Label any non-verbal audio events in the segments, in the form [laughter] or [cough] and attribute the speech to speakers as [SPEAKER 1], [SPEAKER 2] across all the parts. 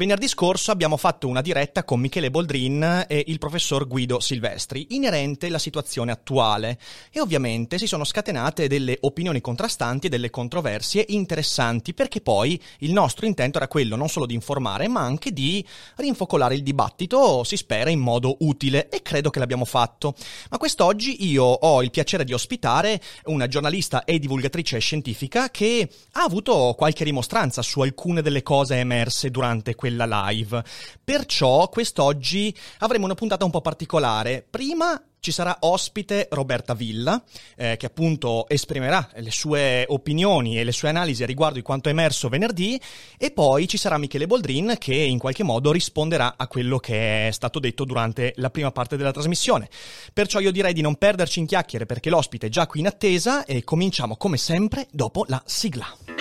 [SPEAKER 1] Venerdì scorso abbiamo fatto una diretta con Michele Boldrin e il professor Guido Silvestri inerente alla situazione attuale e ovviamente si sono scatenate delle opinioni contrastanti e delle controversie interessanti perché poi il nostro intento era quello non solo di informare ma anche di rinfocolare il dibattito, si spera in modo utile e credo che l'abbiamo fatto. Ma quest'oggi io ho il piacere di ospitare una giornalista e divulgatrice scientifica che ha avuto qualche rimostranza su alcune delle cose emerse durante quella quella live. Perciò quest'oggi avremo una puntata un po' particolare. Prima ci sarà ospite Roberta Villa, eh, che appunto esprimerà le sue opinioni e le sue analisi riguardo di quanto è emerso venerdì, e poi ci sarà Michele Boldrin che in qualche modo risponderà a quello che è stato detto durante la prima parte della trasmissione. Perciò io direi di non perderci in chiacchiere perché l'ospite è già qui in attesa e cominciamo come sempre dopo la sigla.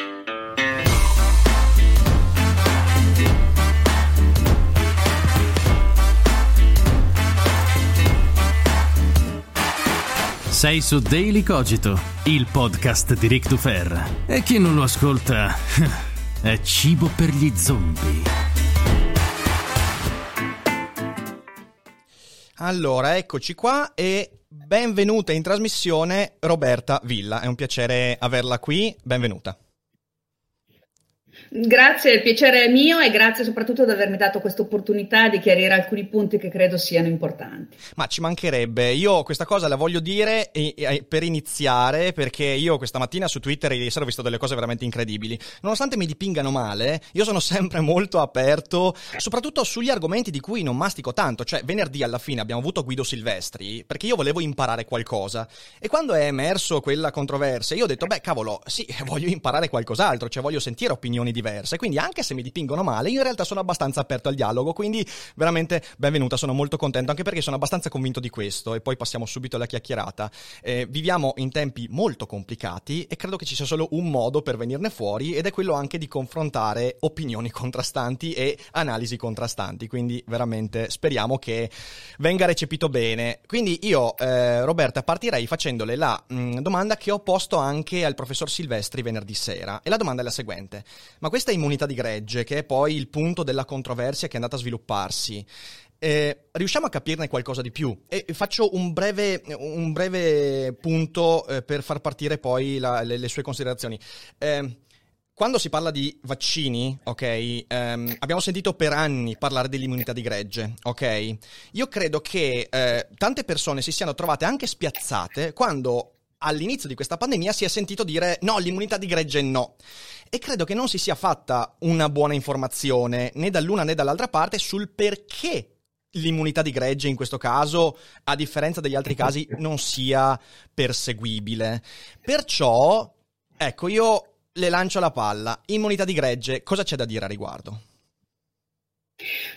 [SPEAKER 2] Sei su Daily Cogito, il podcast di Rick Dufer. E chi non lo ascolta [laughs] è cibo per gli zombie.
[SPEAKER 1] Allora, eccoci qua e benvenuta in trasmissione Roberta Villa. È un piacere averla qui. Benvenuta.
[SPEAKER 3] Grazie, il piacere è mio e grazie soprattutto di avermi dato questa opportunità di chiarire alcuni punti che credo siano importanti.
[SPEAKER 1] Ma ci mancherebbe, io questa cosa la voglio dire per iniziare perché io questa mattina su Twitter ieri sera ho visto delle cose veramente incredibili. Nonostante mi dipingano male, io sono sempre molto aperto, soprattutto sugli argomenti di cui non mastico tanto, cioè venerdì alla fine abbiamo avuto Guido Silvestri perché io volevo imparare qualcosa e quando è emerso quella controversia io ho detto beh cavolo, sì, [laughs] voglio imparare qualcos'altro, cioè voglio sentire opinioni diverse. Quindi anche se mi dipingono male, io in realtà sono abbastanza aperto al dialogo, quindi veramente benvenuta, sono molto contento, anche perché sono abbastanza convinto di questo e poi passiamo subito alla chiacchierata. Eh, viviamo in tempi molto complicati e credo che ci sia solo un modo per venirne fuori ed è quello anche di confrontare opinioni [laughs] contrastanti e analisi contrastanti, quindi veramente speriamo che venga recepito bene. Quindi io, eh, Roberta, partirei facendole la mh, mm, domanda che ho posto anche al professor Silvestri venerdì sera e la domanda è la seguente. Ma questa immunità di gregge, che è poi il punto della controversia che è andata a svilupparsi, eh, riusciamo a capirne qualcosa di più? E faccio un breve, un breve punto eh, per far partire poi la, le, le, sue considerazioni. Eh, quando si parla di vaccini, ok, ehm, abbiamo sentito per anni parlare dell'immunità di gregge, ok? Io credo che eh, tante persone si siano trovate anche spiazzate quando all'inizio di questa pandemia si è sentito dire no, l'immunità di gregge no. E credo che non si sia fatta una buona informazione né dall'una né dall'altra parte sul perché l'immunità di gregge in questo caso, a differenza degli altri casi, [laughs] non sia perseguibile. Perciò, ecco, io le lancio la palla. Immunità di gregge, cosa c'è da dire a riguardo?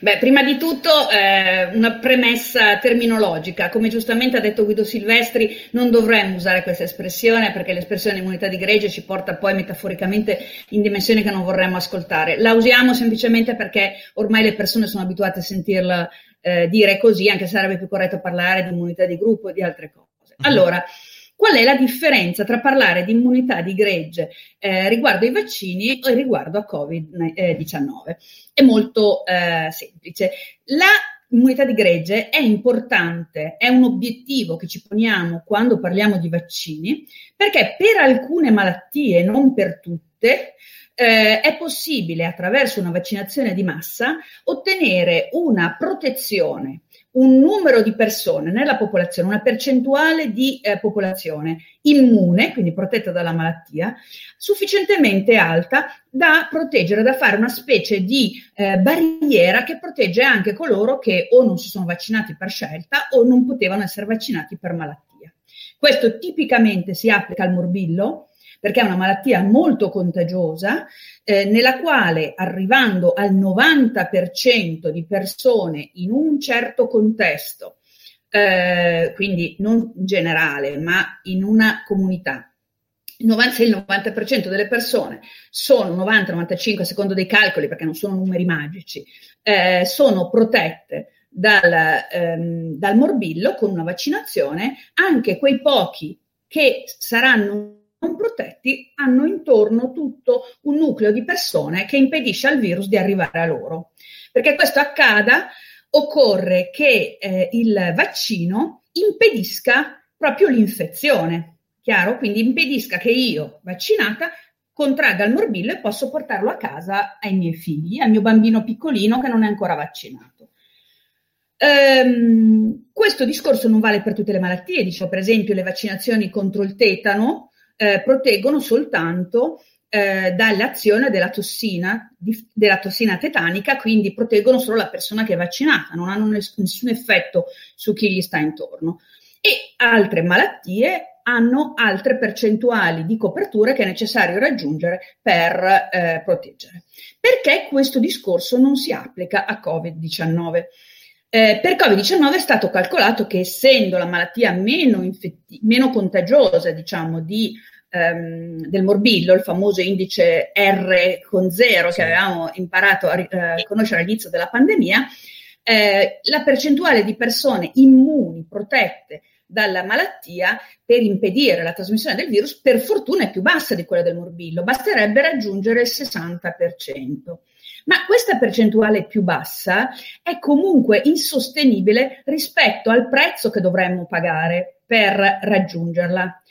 [SPEAKER 3] Beh, prima di tutto eh, una premessa terminologica. Come giustamente ha detto Guido Silvestri, non dovremmo usare questa espressione perché l'espressione immunità di gregge ci porta poi metaforicamente in dimensioni che non vorremmo ascoltare. La usiamo semplicemente perché ormai le persone sono abituate a sentirla eh, dire così, anche se sarebbe più corretto parlare di immunità di gruppo e di altre cose. Mhm. Allora, Qual è la differenza tra parlare di immunità di gregge eh, riguardo ai vaccini e riguardo a Covid-19? È molto eh, semplice. La immunità di gregge è importante, è un obiettivo che ci poniamo quando parliamo di vaccini, perché per alcune malattie, non per tutte, eh, è possibile attraverso una vaccinazione di massa ottenere una protezione un numero di persone nella popolazione, una percentuale di eh, popolazione immune, quindi protetta dalla malattia, sufficientemente alta da proteggere, da fare una specie di eh, barriera che protegge anche coloro che o non si sono vaccinati per scelta o non potevano essere vaccinati per malattia. Questo tipicamente si applica al morbillo, perché è una malattia molto contagiosa, eh, nella quale arrivando al 90% di persone in un certo contesto, eh, quindi non generale, ma in una comunità, se il 90% delle persone sono 90-95 secondo dei calcoli, perché non sono numeri magici, eh, sono protette dal, ehm, dal morbillo con una vaccinazione, anche quei pochi che saranno protetti hanno intorno tutto un nucleo di persone che impedisce al virus di arrivare a loro. Perché questo accada, occorre che eh, il vaccino impedisca proprio l'infezione, chiaro? Quindi impedisca che io, vaccinata, contragga il morbillo e posso portarlo a casa ai miei figli, al mio bambino piccolino che non è ancora vaccinato. Ehm, questo discorso non vale per tutte le malattie, diciamo per esempio le vaccinazioni contro il tetano eh, proteggono soltanto eh, dall'azione della tossina, di, della tossina tetanica, quindi proteggono solo la persona che è vaccinata, non hanno ness- nessun effetto su chi gli sta intorno. E altre malattie hanno altre percentuali di copertura che è necessario raggiungere per eh, proteggere. Perché questo discorso non si applica a Covid-19? Eh, per Covid-19 è stato calcolato che essendo la malattia meno, infetti- meno contagiosa, diciamo, di ehm, del morbillo, il famoso indice R con zero che avevamo imparato a eh, conoscere all'inizio della pandemia, eh, la percentuale di persone immuni, protette dalla malattia per impedire la trasmissione del virus, per fortuna è più bassa di quella del morbillo, basterebbe raggiungere il 60%. Ma questa percentuale più bassa è comunque insostenibile rispetto al prezzo che dovremmo pagare per raggiungerla.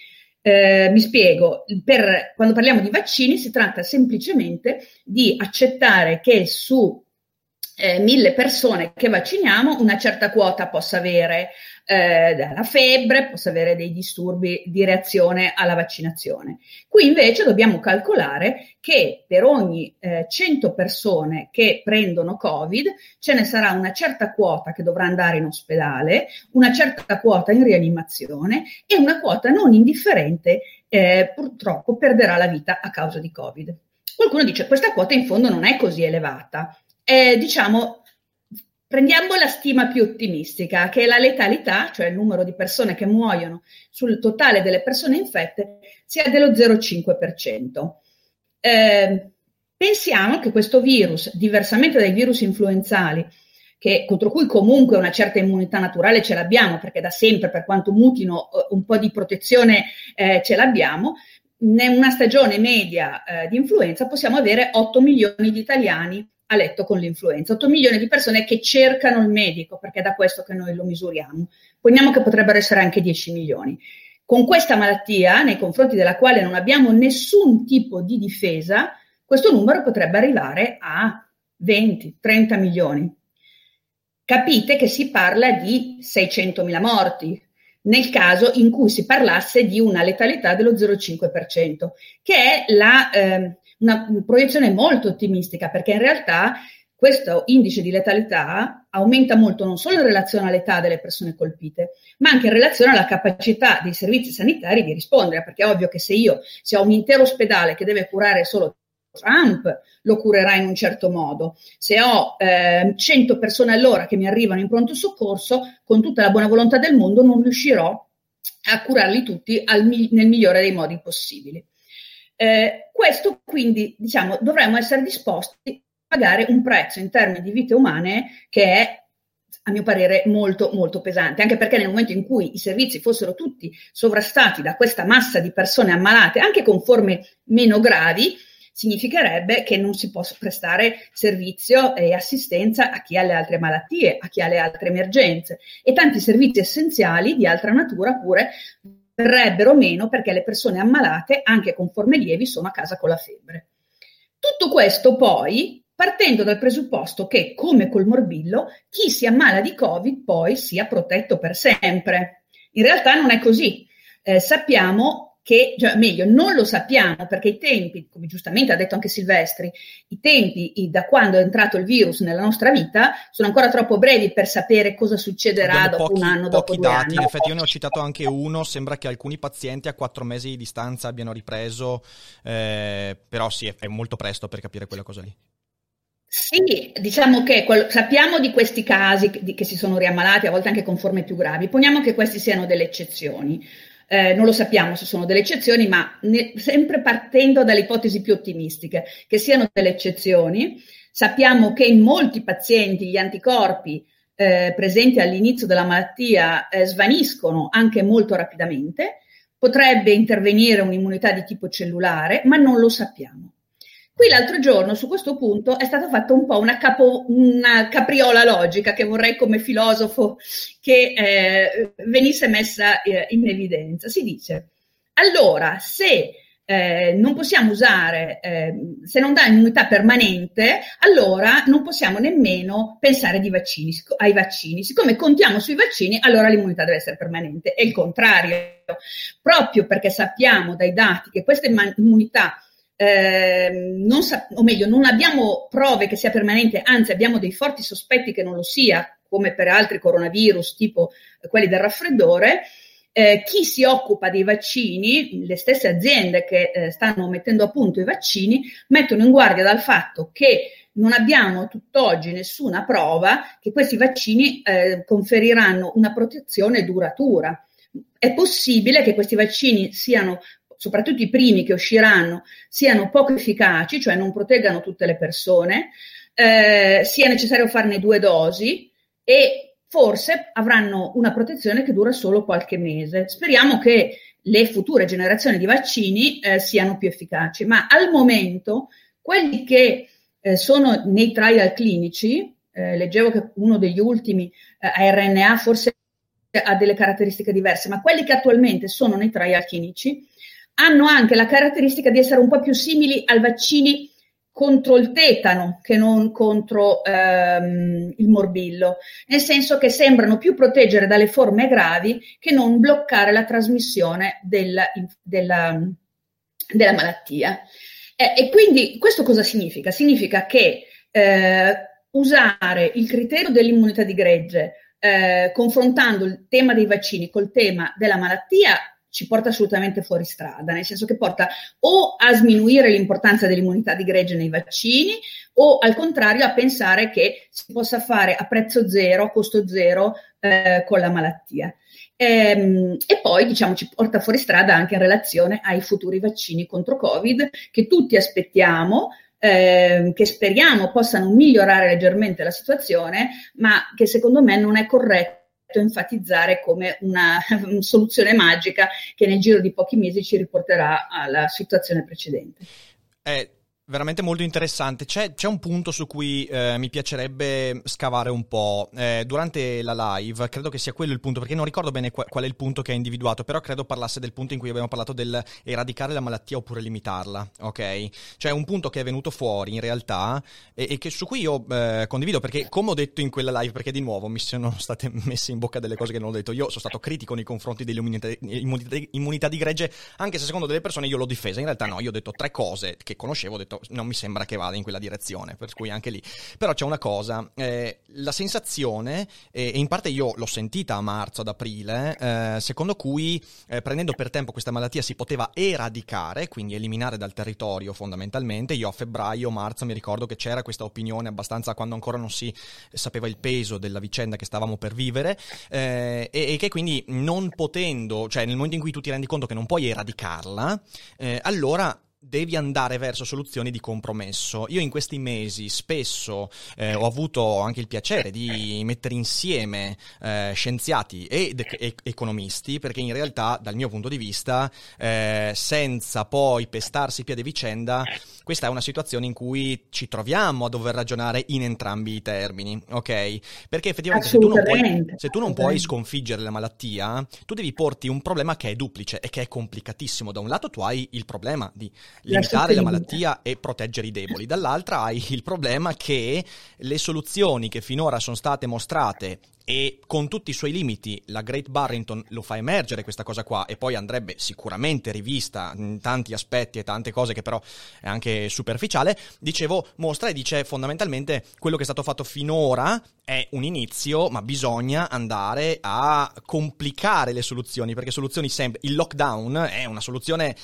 [SPEAKER 3] Eh, mi spiego, per, quando parliamo di vaccini si tratta semplicemente di accettare che su eh, mille persone che vacciniamo una certa quota possa avere eh, la febbre, possa avere dei disturbi di reazione alla vaccinazione. Qui invece dobbiamo calcolare che per ogni eh, 100 persone che prendono Covid ce ne sarà una certa quota che dovrà andare in ospedale, una certa quota in rianimazione e una quota non indifferente eh, purtroppo perderà la vita a causa di Covid. Qualcuno dice questa quota in fondo non è così elevata. Eh, diciamo Prendiamo la stima più ottimistica, che è la letalità, cioè il numero di persone che muoiono sul totale delle persone infette, sia dello 0,5%. Eh, pensiamo che questo virus, diversamente dai virus influenzali, che, contro cui comunque una certa immunità naturale ce l'abbiamo, perché da sempre, per quanto mutino, eh, un po' di protezione eh, ce l'abbiamo, in una stagione media eh, di influenza possiamo avere 8 milioni di italiani a letto con l'influenza, 8 milioni di persone che cercano il medico, perché è da questo che noi lo misuriamo. Poniamo che potrebbero essere anche 10 milioni. Con questa malattia, nei confronti della quale non abbiamo nessun tipo di difesa, questo numero potrebbe arrivare a 20-30 milioni. Capite che si parla di 600.000 morti, nel caso in cui si parlasse di una letalità dello 0,5%, che è la, eh, una proiezione molto ottimistica, perché in realtà questo indice di letalità aumenta molto non solo in relazione all'età delle persone colpite, ma anche in relazione alla capacità dei servizi sanitari di rispondere, perché è ovvio che se io, se ho un intero ospedale che deve curare solo Trump, lo curerà in un certo modo. Se ho eh, 100 persone all'ora che mi arrivano in pronto soccorso, con tutta la buona volontà del mondo non riuscirò a curarli tutti al, nel migliore dei modi possibili. Eh, questo quindi, diciamo, dovremmo essere disposti a pagare un prezzo in termini di vite umane che è a mio parere molto molto pesante, anche perché nel momento in cui i servizi fossero tutti sovrastati da questa massa di persone ammalate, anche con forme meno gravi, significherebbe che non si può prestare servizio e assistenza a chi ha le altre malattie, a chi ha le altre emergenze. E tanti servizi essenziali di altra natura pure verrebbero meno perché le persone ammalate, anche con forme lievi, sono a casa con la febbre. Tutto questo poi partendo dal presupposto che, come col morbillo, chi si ammala di Covid poi sia protetto per sempre. In realtà non è così. Eh, sappiamo che, cioè, meglio, non lo sappiamo perché i tempi, come giustamente ha detto anche Silvestri, i tempi da quando è entrato il virus nella nostra vita sono ancora troppo brevi per sapere cosa succederà
[SPEAKER 1] Abbiamo
[SPEAKER 3] dopo
[SPEAKER 1] pochi,
[SPEAKER 3] un anno, dopo due
[SPEAKER 1] dati,
[SPEAKER 3] anni.
[SPEAKER 1] in effetti io ne ho citato anche uno, sembra che alcuni pazienti a quattro mesi di distanza abbiano ripreso, eh, però sì, è, è molto presto per capire quella cosa lì.
[SPEAKER 3] Sì, diciamo che quello, sappiamo di questi casi che, di, che si sono riammalati, a volte anche con forme più gravi. Poniamo che questi siano delle eccezioni. Eh, non lo sappiamo se sono delle eccezioni, ma ne, sempre partendo dalle ipotesi più ottimistiche, che siano delle eccezioni. Sappiamo che in molti pazienti gli anticorpi eh, presenti all'inizio della malattia eh, svaniscono anche molto rapidamente, potrebbe intervenire un'immunità di tipo cellulare, ma non lo sappiamo. Qui l'altro giorno su questo punto è stata fatta un po' una, capo, una capriola logica che vorrei come filosofo che eh, venisse messa eh, in evidenza. Si dice, allora, se eh, non possiamo usare, eh, se non dà immunità permanente, allora non possiamo nemmeno pensare vaccini, ai vaccini. Siccome contiamo sui vaccini, allora l'immunità deve essere permanente. È il contrario, proprio perché sappiamo dai dati che questa immunità eh, non sa- o meglio, non abbiamo prove che sia permanente, anzi abbiamo dei forti sospetti che non lo sia, come per altri coronavirus, tipo quelli del raffreddore, eh, chi si occupa dei vaccini, le stesse aziende che eh, stanno mettendo a punto i vaccini, mettono in guardia dal fatto che non abbiamo tutt'oggi nessuna prova che questi vaccini eh, conferiranno una protezione duratura. È possibile che questi vaccini siano, soprattutto i primi che usciranno, siano poco efficaci, cioè non proteggano tutte le persone, eh, sia necessario farne due dosi e forse avranno una protezione che dura solo qualche mese. Speriamo che le future generazioni di vaccini eh, siano più efficaci, ma al momento quelli che eh, sono nei trial clinici, eh, leggevo che uno degli ultimi eh, RNA forse ha delle caratteristiche diverse, ma quelli che attualmente sono nei trial clinici hanno anche la caratteristica di essere un po' più simili ai vaccini contro il tetano che non contro ehm, il morbillo, nel senso che sembrano più proteggere dalle forme gravi che non bloccare la trasmissione della, della, della malattia. E, e, quindi questo cosa significa? Significa che eh, usare il criterio dell'immunità di gregge eh, confrontando il tema dei vaccini col tema della malattia ci porta assolutamente fuori strada, nel senso che porta o a sminuire l'importanza dell'immunità di gregge nei vaccini o al contrario a pensare che si possa fare a prezzo zero, costo zero eh, con la malattia. E, ehm, e poi diciamo ci porta fuori strada anche in relazione ai futuri vaccini contro Covid che tutti aspettiamo, eh, che speriamo possano migliorare leggermente la situazione, ma che secondo me non è corretto enfatizzare come una, [laughs] una soluzione magica che nel giro di pochi mesi ci riporterà alla situazione precedente.
[SPEAKER 1] Eh, veramente molto interessante. C'è, c'è, un punto su cui eh, mi piacerebbe scavare un po'. Eh, durante la live, credo che sia quello il punto, perché non ricordo bene qual, qual è il punto che ha individuato, però credo parlasse del punto in cui abbiamo parlato del eradicare la malattia oppure limitarla, ok? Cioè un punto che è venuto fuori in realtà e, e che su cui io eh, condivido, perché come ho detto in quella live, perché di nuovo mi sono [laughs] state messe in bocca delle cose che non ho detto, io sono stato critico nei confronti dell'immunità di gregge, anche se secondo delle persone io l'ho difesa, in realtà no, io ho detto tre cose che conoscevo, ho detto non mi sembra che vada in quella direzione, per cui anche lì. Però c'è una cosa, eh, la sensazione, eh, e in parte io l'ho sentita a marzo, ad aprile, eh, secondo cui eh, prendendo per tempo questa malattia si poteva eradicare, quindi eliminare dal territorio fondamentalmente. Io a febbraio, marzo mi ricordo che c'era questa opinione abbastanza quando ancora non si sapeva il peso della vicenda che stavamo per vivere eh, e, e, che quindi non potendo, cioè nel momento in cui tu ti rendi conto che non puoi eradicarla, eh, allora devi andare verso soluzioni di compromesso. Io in questi mesi spesso eh, ho avuto anche il piacere di mettere insieme eh, scienziati ed e- economisti, perché in realtà dal mio punto di vista, eh, senza poi pestarsi piede vicenda, questa è una situazione in cui ci troviamo a dover ragionare in entrambi i termini, ok? Perché effettivamente se tu, puoi, se tu non puoi sconfiggere la malattia, tu devi porti un problema che è duplice e che è complicatissimo. Da un lato tu hai il problema di limitare la, la malattia e proteggere i deboli, dall'altra hai il problema che le soluzioni che finora sono state mostrate e con tutti i suoi limiti la Great Barrington lo fa emergere questa cosa qua e poi andrebbe sicuramente rivista in tanti aspetti e tante cose che però è anche superficiale, dicevo mostra e dice fondamentalmente quello che è stato fatto finora è un inizio ma bisogna andare a complicare le soluzioni perché soluzioni sempre il lockdown è una soluzione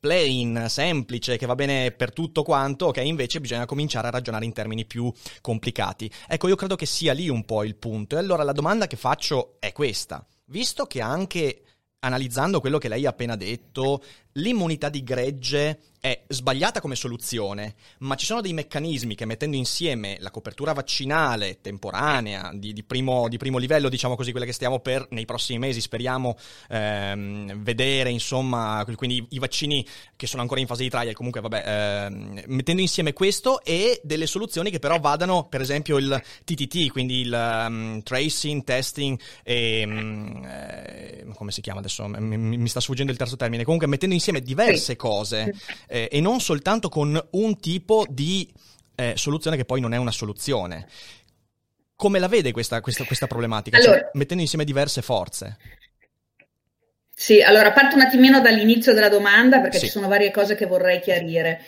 [SPEAKER 1] plain, semplice, che va bene per tutto quanto, ok, invece bisogna cominciare a ragionare in termini più complicati. Ecco, io credo che sia lì un po' il punto. E allora la domanda che faccio è questa. Visto che anche analizzando quello che lei ha appena detto, l'immunità di gregge è sbagliata come soluzione, ma ci sono dei meccanismi che mettendo insieme la copertura vaccinale temporanea di, di, primo, di primo, livello, diciamo così, quella che stiamo per nei prossimi mesi, speriamo ehm, vedere, insomma, quindi i vaccini che sono ancora in fase di trial, comunque vabbè, ehm, mettendo insieme questo e delle soluzioni che però vadano, per esempio il TTT, quindi il um, tracing, testing e um, eh, come si chiama adesso? Mi, mi, sta sfuggendo il terzo termine. Comunque mettendo insieme diverse cose eh, e non soltanto con un tipo di eh, soluzione che poi non è una soluzione. Come la vede questa, questa, questa problematica? Cioè, allora, cioè, mettendo insieme diverse forze.
[SPEAKER 3] Sì, allora parto un attimino dall'inizio della domanda perché sì. ci sono varie cose che vorrei chiarire.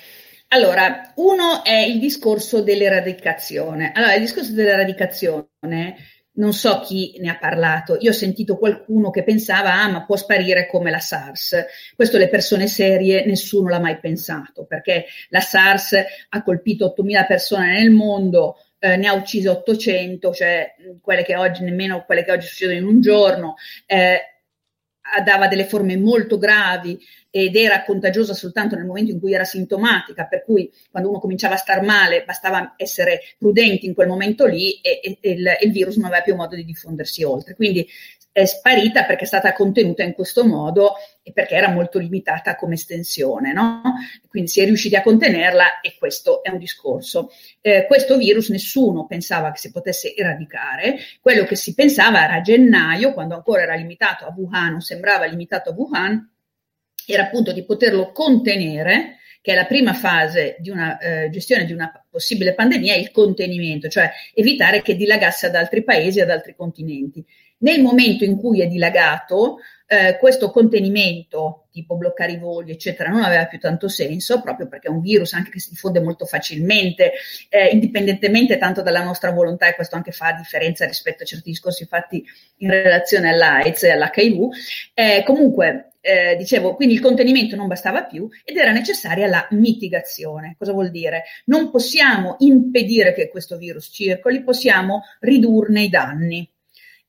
[SPEAKER 3] Allora, uno è il discorso dell'eradicazione. Allora, il discorso dell'eradicazione non so chi ne ha parlato, io ho sentito qualcuno che pensava, ah, ma può sparire come la SARS. Questo le persone serie, nessuno l'ha mai pensato, perché la SARS ha colpito 8.000 persone nel mondo, eh, ne ha uccise 800, cioè quelle che oggi, nemmeno quelle che oggi succedono in un giorno, eh, dava delle forme molto gravi ed era contagiosa soltanto nel momento in cui era sintomatica, per cui quando uno cominciava a star male bastava essere prudenti in quel momento lì e, e, e, il, e il, virus non aveva più modo di diffondersi oltre. Quindi è sparita perché è stata contenuta in questo modo e perché era molto limitata come estensione, no? Quindi si è riusciti a contenerla e questo è un discorso. Eh, questo virus nessuno pensava che si potesse eradicare, quello che si pensava era a gennaio, quando ancora era limitato a Wuhan, o sembrava limitato a Wuhan, era appunto di poterlo contenere che è la prima fase di una eh, gestione di una possibile pandemia, è il contenimento, cioè evitare che dilagasse ad altri paesi, ad altri continenti. Nel momento in cui è dilagato, eh, questo contenimento, tipo bloccare i voli, eccetera, non aveva più tanto senso, proprio perché è un virus anche che si diffonde molto facilmente, eh, indipendentemente tanto dalla nostra volontà, e questo anche fa differenza rispetto a certi discorsi fatti in relazione all'AIDS e all'HIV. Eh, comunque, eh, dicevo, quindi il contenimento non bastava più ed era necessaria la mitigazione. Cosa vuol dire? Non possiamo impedire che questo virus circoli, possiamo ridurne i danni.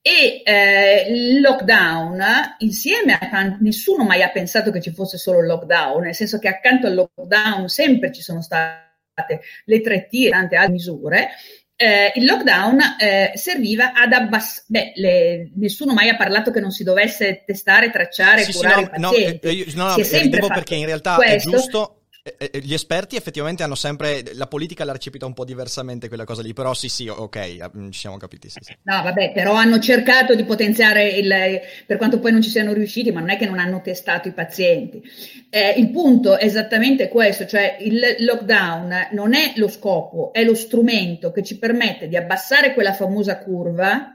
[SPEAKER 3] E eh, il lockdown, insieme a nessuno mai ha pensato che ci fosse solo il lockdown, nel senso che accanto al lockdown sempre ci sono state le tre T e tante altre misure. Eh, il lockdown eh, serviva ad abbassare, beh, le, nessuno mai ha parlato che non si dovesse testare, tracciare, sì, curare sì, no, i pazienti.
[SPEAKER 1] No, eh, io, no, no, perché in realtà questo. è giusto eh, eh, gli esperti effettivamente hanno sempre, la politica l'ha recepita un po' diversamente quella cosa lì, però sì sì, ok, eh, ci siamo capiti. Sì, sì.
[SPEAKER 3] No, vabbè, però hanno cercato di potenziare il, per quanto poi non ci siano riusciti, ma non è che non hanno testato i pazienti. Eh, il punto è esattamente questo, cioè il lockdown non è lo scopo, è lo strumento che ci permette di abbassare quella famosa curva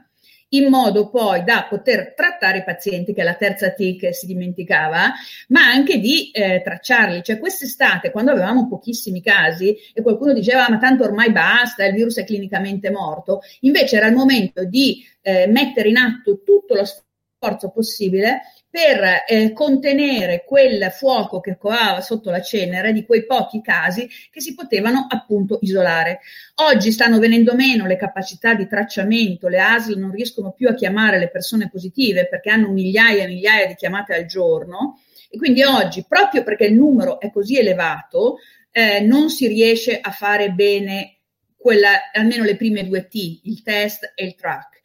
[SPEAKER 3] in modo poi da poter trattare i pazienti, che è la terza T che si dimenticava, ma anche di eh, tracciarli. Cioè quest'estate, quando avevamo pochissimi casi e qualcuno diceva ah, ma tanto ormai basta, il virus è clinicamente morto, invece era il momento di eh, mettere in atto tutto lo sforzo possibile per eh, contenere quel fuoco che coava sotto la cenere di quei pochi casi che si potevano appunto isolare. Oggi stanno venendo meno le capacità di tracciamento, le ASL non riescono più a chiamare le persone positive perché hanno migliaia e migliaia di chiamate al giorno e quindi oggi, proprio perché il numero è così elevato, eh, non si riesce a fare bene quella, almeno le prime due T, il test e il track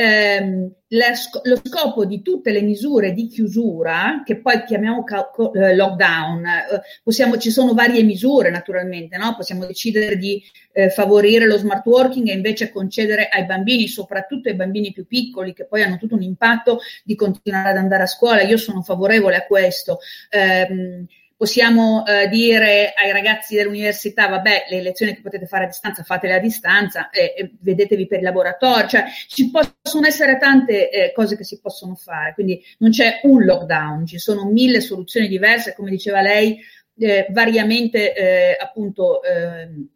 [SPEAKER 3] ehm, la, lo scopo di tutte le misure di chiusura, che poi chiamiamo ca- eh, lockdown, eh, possiamo, ci sono varie misure naturalmente, no? possiamo decidere di eh, favorire lo smart working e invece concedere ai bambini, soprattutto ai bambini più piccoli, che poi hanno tutto un impatto di continuare ad andare a scuola. Io sono favorevole a questo. Eh, possiamo eh, dire ai ragazzi dell'università, vabbè, le lezioni che potete fare a distanza, fatele a distanza e, e vedetevi per i laboratori, cioè ci possono essere tante eh, cose che si possono fare, quindi non c'è un lockdown, ci sono mille soluzioni diverse, come diceva lei, eh, variamente eh, appunto ehm,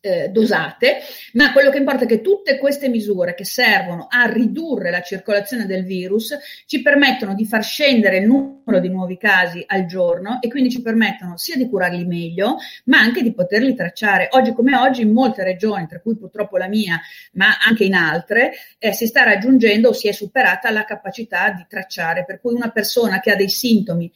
[SPEAKER 3] eh, dosate, ma quello che importa è che tutte queste misure che servono a ridurre la circolazione del virus ci permettono di far scendere il numero di nuovi casi al giorno e quindi ci permettono sia di curarli meglio, ma anche di poterli tracciare. Oggi come oggi in molte regioni, tra cui purtroppo la mia, ma anche in altre, eh, si sta raggiungendo o si è superata la capacità di tracciare, per cui una persona che ha dei sintomi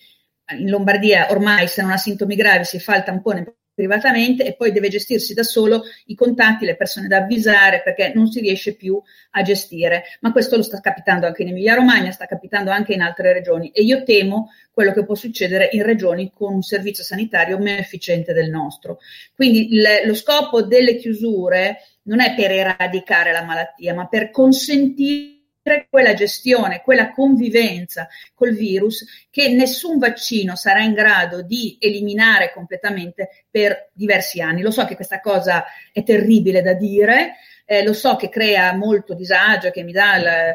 [SPEAKER 3] in Lombardia ormai se non ha sintomi gravi si fa il tampone privatamente e poi deve gestirsi da solo i contatti, le persone da avvisare perché non si riesce più a gestire. Ma questo lo sta capitando anche in Emilia Romagna, sta capitando anche in altre regioni e io temo quello che può succedere in regioni con un servizio sanitario meno efficiente del nostro. Quindi le, lo scopo delle chiusure non è per eradicare la malattia, ma per consentire quella gestione, quella convivenza col virus che nessun vaccino sarà in grado di eliminare completamente per diversi anni. Lo so che questa cosa è terribile da dire, eh, lo so che crea molto disagio, che mi dà il,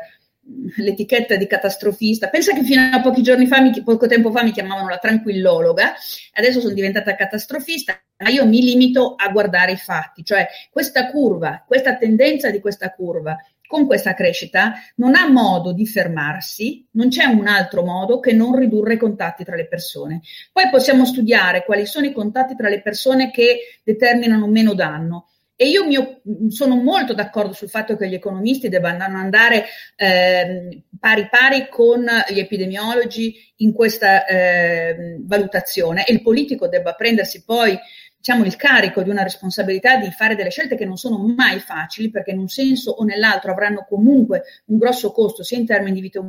[SPEAKER 3] l'etichetta di catastrofista. Pensa che fino a pochi giorni fa, poco tempo fa, mi chiamavano la tranquillologa, adesso sono diventata catastrofista, ma io mi limito a guardare i fatti, cioè questa curva, questa tendenza di questa curva con questa crescita non ha modo di fermarsi, non c'è un altro modo che non ridurre i contatti tra le persone. Poi possiamo studiare quali sono i contatti tra le persone che determinano meno danno. E io mio, sono molto d'accordo sul fatto che gli economisti debbano andare eh, pari pari con gli epidemiologi in questa eh, valutazione e il politico debba prendersi poi diciamo, il carico di una responsabilità di fare delle scelte che non sono mai facili, perché in un senso o nell'altro avranno comunque un grosso costo sia in termini di vita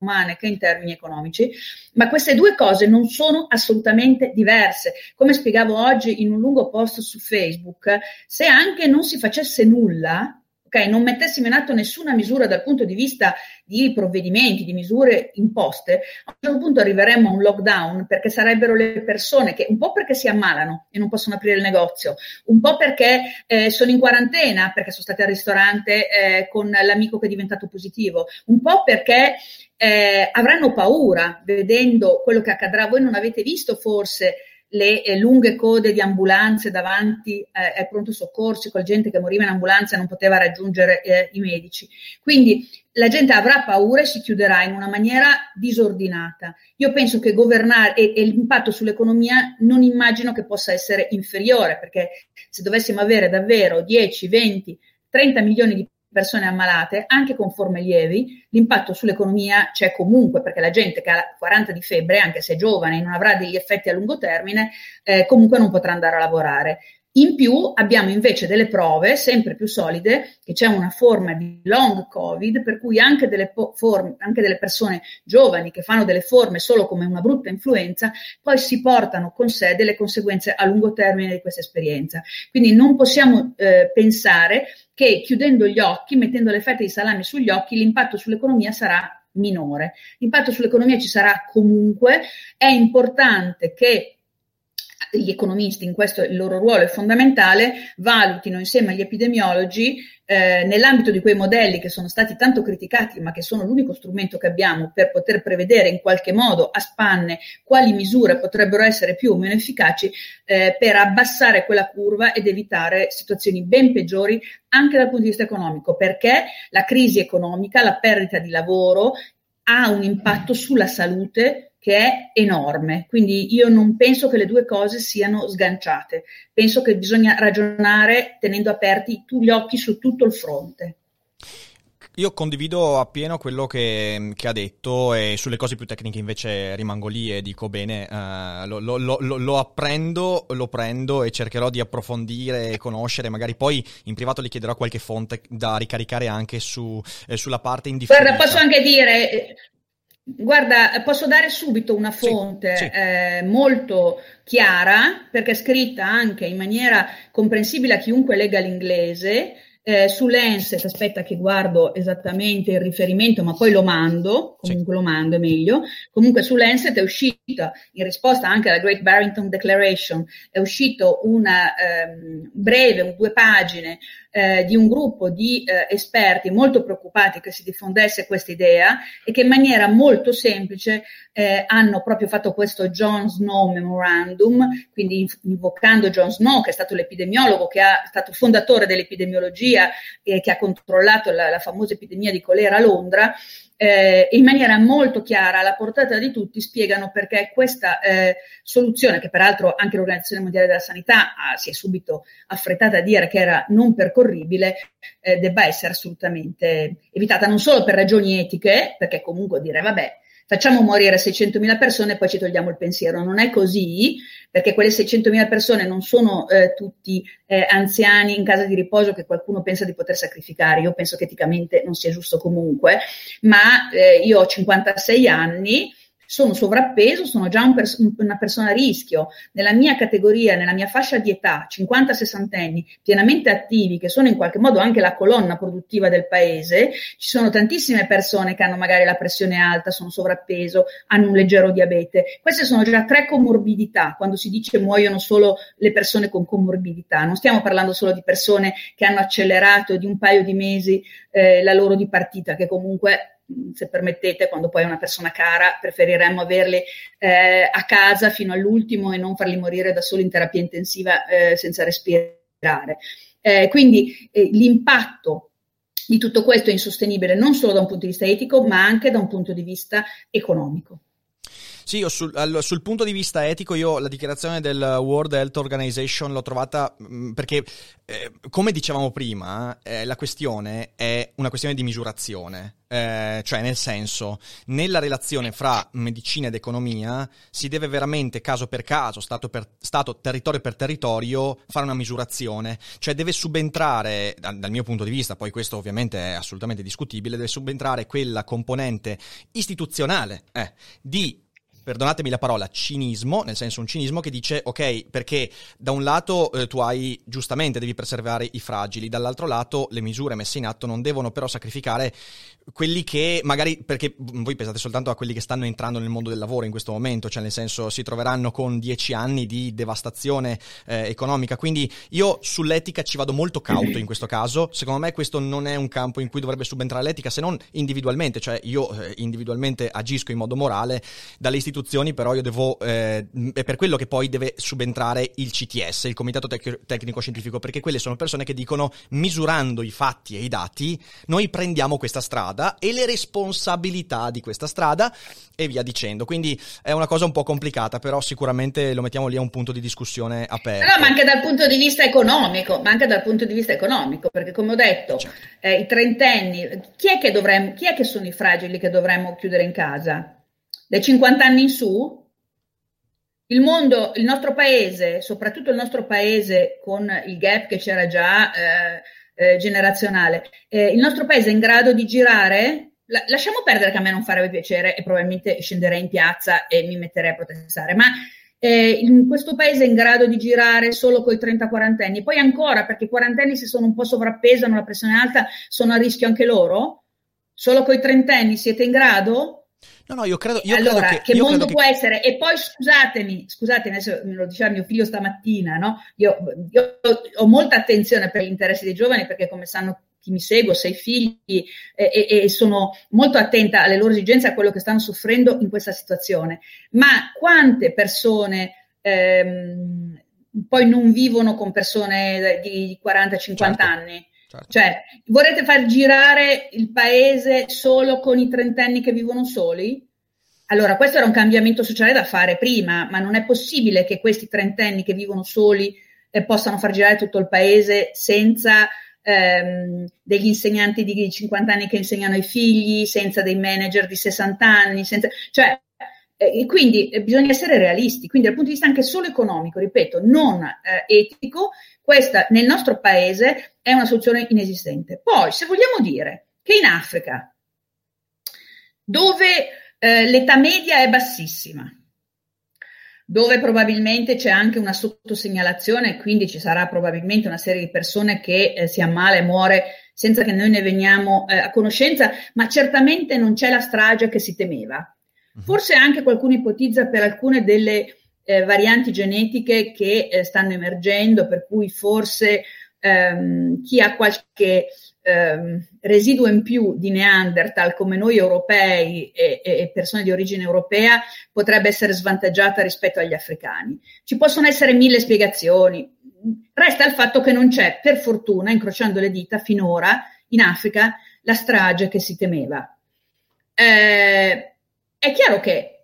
[SPEAKER 3] umane che in termini economici, ma queste due cose non sono assolutamente diverse. Come spiegavo oggi in un lungo post su Facebook, se anche non si facesse nulla, ok, non mettessimo in atto nessuna misura dal punto di vista di provvedimenti, di misure imposte, a un certo punto arriveremmo a un lockdown perché sarebbero le persone che un po' perché si ammalano e non possono aprire il negozio, un po' perché eh, sono in quarantena perché sono state al ristorante eh, con l'amico che è diventato positivo, un po' perché eh, avranno paura vedendo quello che accadrà. Voi non avete visto forse le eh, lunghe code di ambulanze davanti eh, ai pronto soccorsi con gente che moriva in ambulanza e non poteva raggiungere eh, i medici. Quindi la gente avrà paura e si chiuderà in una maniera disordinata. Io penso che governare e, e l'impatto sull'economia non immagino che possa essere inferiore, perché se dovessimo avere davvero 10, 20, 30 milioni di persone ammalate, anche con forme lievi, l'impatto sull'economia c'è comunque, perché la gente che ha 40 di febbre, anche se è giovane e non avrà degli effetti a lungo termine, eh, comunque non potrà andare a lavorare. In più abbiamo invece delle prove sempre più solide che c'è una forma di long covid per cui anche delle, po- forme, anche delle persone giovani che fanno delle forme solo come una brutta influenza poi si portano con sé delle conseguenze a lungo termine di questa esperienza. Quindi non possiamo eh, pensare che chiudendo gli occhi, mettendo le fette di salame sugli occhi, l'impatto sull'economia sarà minore. L'impatto sull'economia ci sarà comunque, è importante che gli economisti, in questo il loro ruolo è fondamentale, valutino insieme agli epidemiologi eh, nell'ambito di quei modelli che sono stati tanto criticati, ma che sono l'unico strumento che abbiamo per poter prevedere in qualche modo a spanne quali misure potrebbero essere più o meno efficaci eh, per abbassare quella curva ed evitare situazioni ben peggiori anche dal punto di vista economico, perché la crisi economica, la perdita di lavoro ha un impatto sulla salute che è enorme. Quindi io non penso che le due cose siano sganciate. Penso che bisogna ragionare tenendo aperti gli occhi su tutto il fronte.
[SPEAKER 1] Io condivido appieno quello che, che, ha detto e sulle cose più tecniche invece rimango lì e dico bene, uh, lo, lo, lo, lo, apprendo, lo prendo e cercherò di approfondire e conoscere, magari poi in privato gli chiederò qualche fonte da ricaricare anche su, eh, sulla parte indifferita.
[SPEAKER 3] Guarda, posso anche dire, Guarda, posso dare subito una fonte sì, sì. Eh, molto chiara, perché è scritta anche in maniera comprensibile a chiunque legga l'inglese, eh, su Lancet, aspetta che guardo esattamente il riferimento, ma poi lo mando, comunque sì. lo mando è meglio. Comunque su Lancet è uscita, in risposta anche alla Great Barrington Declaration, è uscito una ehm, breve, due pagine, eh, di un gruppo di eh, esperti molto preoccupati che si diffondesse questa idea e che in maniera molto semplice eh, hanno proprio fatto questo John Snow Memorandum, quindi invocando John Snow, che è stato l'epidemiologo, che è stato fondatore dell'epidemiologia e che ha controllato la, la famosa epidemia di colera a Londra, eh, in maniera molto chiara, alla portata di tutti, spiegano perché questa eh, soluzione, che peraltro anche l'Organizzazione Mondiale della Sanità ah, si è subito affrettata a dire che era non percorribile, eh, debba essere assolutamente evitata, non solo per ragioni etiche, perché comunque dire vabbè, facciamo morire 600.000 persone e poi ci togliamo il pensiero. Non è così, perché quelle 600.000 persone non sono eh, tutti eh, anziani in casa di riposo che qualcuno pensa di poter sacrificare. Io penso che eticamente non sia giusto comunque, ma eh, io ho 56 anni sono sovrappeso, sono già un pers- una persona a rischio. Nella mia categoria, nella mia fascia di età, 50-60 anni, pienamente attivi, che sono in qualche modo anche la colonna produttiva del paese, ci sono tantissime persone che hanno magari la pressione alta, sono sovrappeso, hanno un leggero diabete. Queste sono già tre comorbidità, quando si dice muoiono solo le persone con comorbidità. Non stiamo parlando solo di persone che hanno accelerato di un paio di mesi eh, la loro dipartita, che comunque se permettete, quando poi è una persona cara, preferiremmo averli eh, a casa fino all'ultimo e non farli morire da soli in terapia intensiva eh, senza respirare. Eh, quindi eh, l'impatto di tutto questo è insostenibile non solo da un punto di vista etico, ma anche da un punto di vista economico.
[SPEAKER 1] Sì, sul, al, sul, punto di vista etico io la dichiarazione del World Health Organization l'ho trovata mh, mm, perché, eh, come dicevamo prima, eh, la questione è una questione di misurazione. Eh, cioè, nel senso, nella relazione fra medicina ed economia si deve veramente caso per caso, stato, per, stato territorio per territorio, fare una misurazione. Cioè, deve subentrare, dal, dal mio punto di vista, poi questo ovviamente è assolutamente discutibile, deve subentrare quella componente istituzionale eh, di perdonatemi la parola, cinismo, nel senso un cinismo che dice ok, perché da un lato eh, tu hai giustamente devi preservare i fragili, dall'altro lato le misure messe in atto non devono però sacrificare quelli che magari, perché voi pensate soltanto a quelli che stanno entrando nel mondo del lavoro in questo momento, cioè nel senso si troveranno con dieci anni di devastazione eh, economica, quindi io sull'etica ci vado molto cauto in questo caso, secondo me questo non è un campo in cui dovrebbe subentrare l'etica se non individualmente, cioè io eh, individualmente agisco in modo morale dalle istituzioni istituzioni, però io devo, eh, è per quello che poi deve subentrare il CTS, il Comitato Tec- Tecnico Scientifico, perché quelle sono persone che dicono, misurando i fatti e i dati, noi prendiamo questa strada e le responsabilità di questa strada e via dicendo. Quindi è una cosa un po' complicata, però sicuramente lo mettiamo lì a un punto di discussione aperto.
[SPEAKER 3] No, ma anche dal punto di vista economico, ma anche dal punto di vista economico, perché come ho detto, certo. eh, i trentenni, chi è, che dovremmo, chi è che sono i fragili che dovremmo chiudere in casa? Dai 50 anni in su, il mondo, il nostro paese, soprattutto il nostro paese con il gap che c'era già eh, eh, generazionale, eh, il nostro paese è in grado di girare, la, lasciamo perdere che a me non farebbe piacere e probabilmente scenderei in piazza e mi metterei a protestare, ma eh, in questo paese è in grado di girare solo con i 30-40 anni, poi ancora perché i quarantenni se sono un po' sovrappeso, hanno la pressione alta, sono a rischio anche loro, solo con i trentenni siete in grado?
[SPEAKER 1] No, no, io credo. Io
[SPEAKER 3] allora,
[SPEAKER 1] credo
[SPEAKER 3] che, che mondo può che... essere? E poi scusatemi, scusatemi, adesso me lo diceva mio figlio stamattina, no? Io, io ho molta attenzione per gli interessi dei giovani perché, come sanno chi mi segue, sei figli e, e, e, sono molto attenta alle loro esigenze, a quello che stanno soffrendo in questa situazione. Ma quante persone ehm, poi non vivono con persone di 40-50 certo. anni? Certo. Cioè, vorrete far girare il paese solo con i trentenni che vivono soli? Allora, questo era un cambiamento sociale da fare prima, ma non è possibile che questi trentenni che vivono soli eh, possano far girare tutto il paese senza ehm, degli insegnanti di 50 anni che insegnano ai figli, senza dei manager di 60 anni, senza... cioè eh, quindi eh, bisogna essere realisti, quindi dal punto di vista anche solo economico, ripeto, non eh, etico, questa nel nostro paese è una soluzione inesistente. Poi, se vogliamo dire che in Africa, dove eh, l'età media è bassissima, dove probabilmente c'è anche una sottosegnalazione, quindi ci sarà probabilmente una serie di persone che eh, si ammala e muore senza che noi ne veniamo eh, a conoscenza, ma certamente non c'è la strage che si temeva. Mhm. Forse anche qualcuno ipotizza per alcune delle eh, varianti genetiche che eh, stanno emergendo, per cui forse ehm, chi ha qualche ehm, residuo in più di Neanderthal come noi europei e, e, persone di origine europea potrebbe essere svantaggiata rispetto agli africani. Ci possono essere mille spiegazioni. Resta il fatto che non c'è, per fortuna, incrociando le dita, finora in Africa la strage che si temeva. Eh, è chiaro che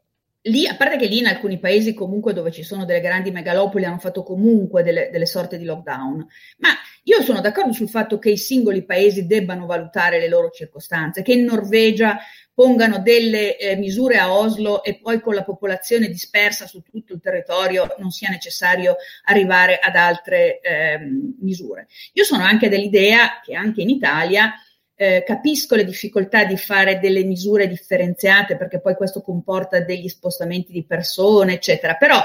[SPEAKER 3] lì, a parte che lì in alcuni paesi comunque dove ci sono delle grandi megalopoli hanno fatto comunque delle, delle, sorte di lockdown, ma io sono d'accordo sul fatto che i singoli paesi debbano valutare le loro circostanze, che in Norvegia pongano delle eh, misure a Oslo e poi con la popolazione dispersa su tutto il territorio non sia necessario arrivare ad altre eh, misure. Io sono anche dell'idea che anche in Italia eh, capisco le difficoltà di fare delle misure differenziate perché poi questo comporta degli spostamenti di persone, eccetera, però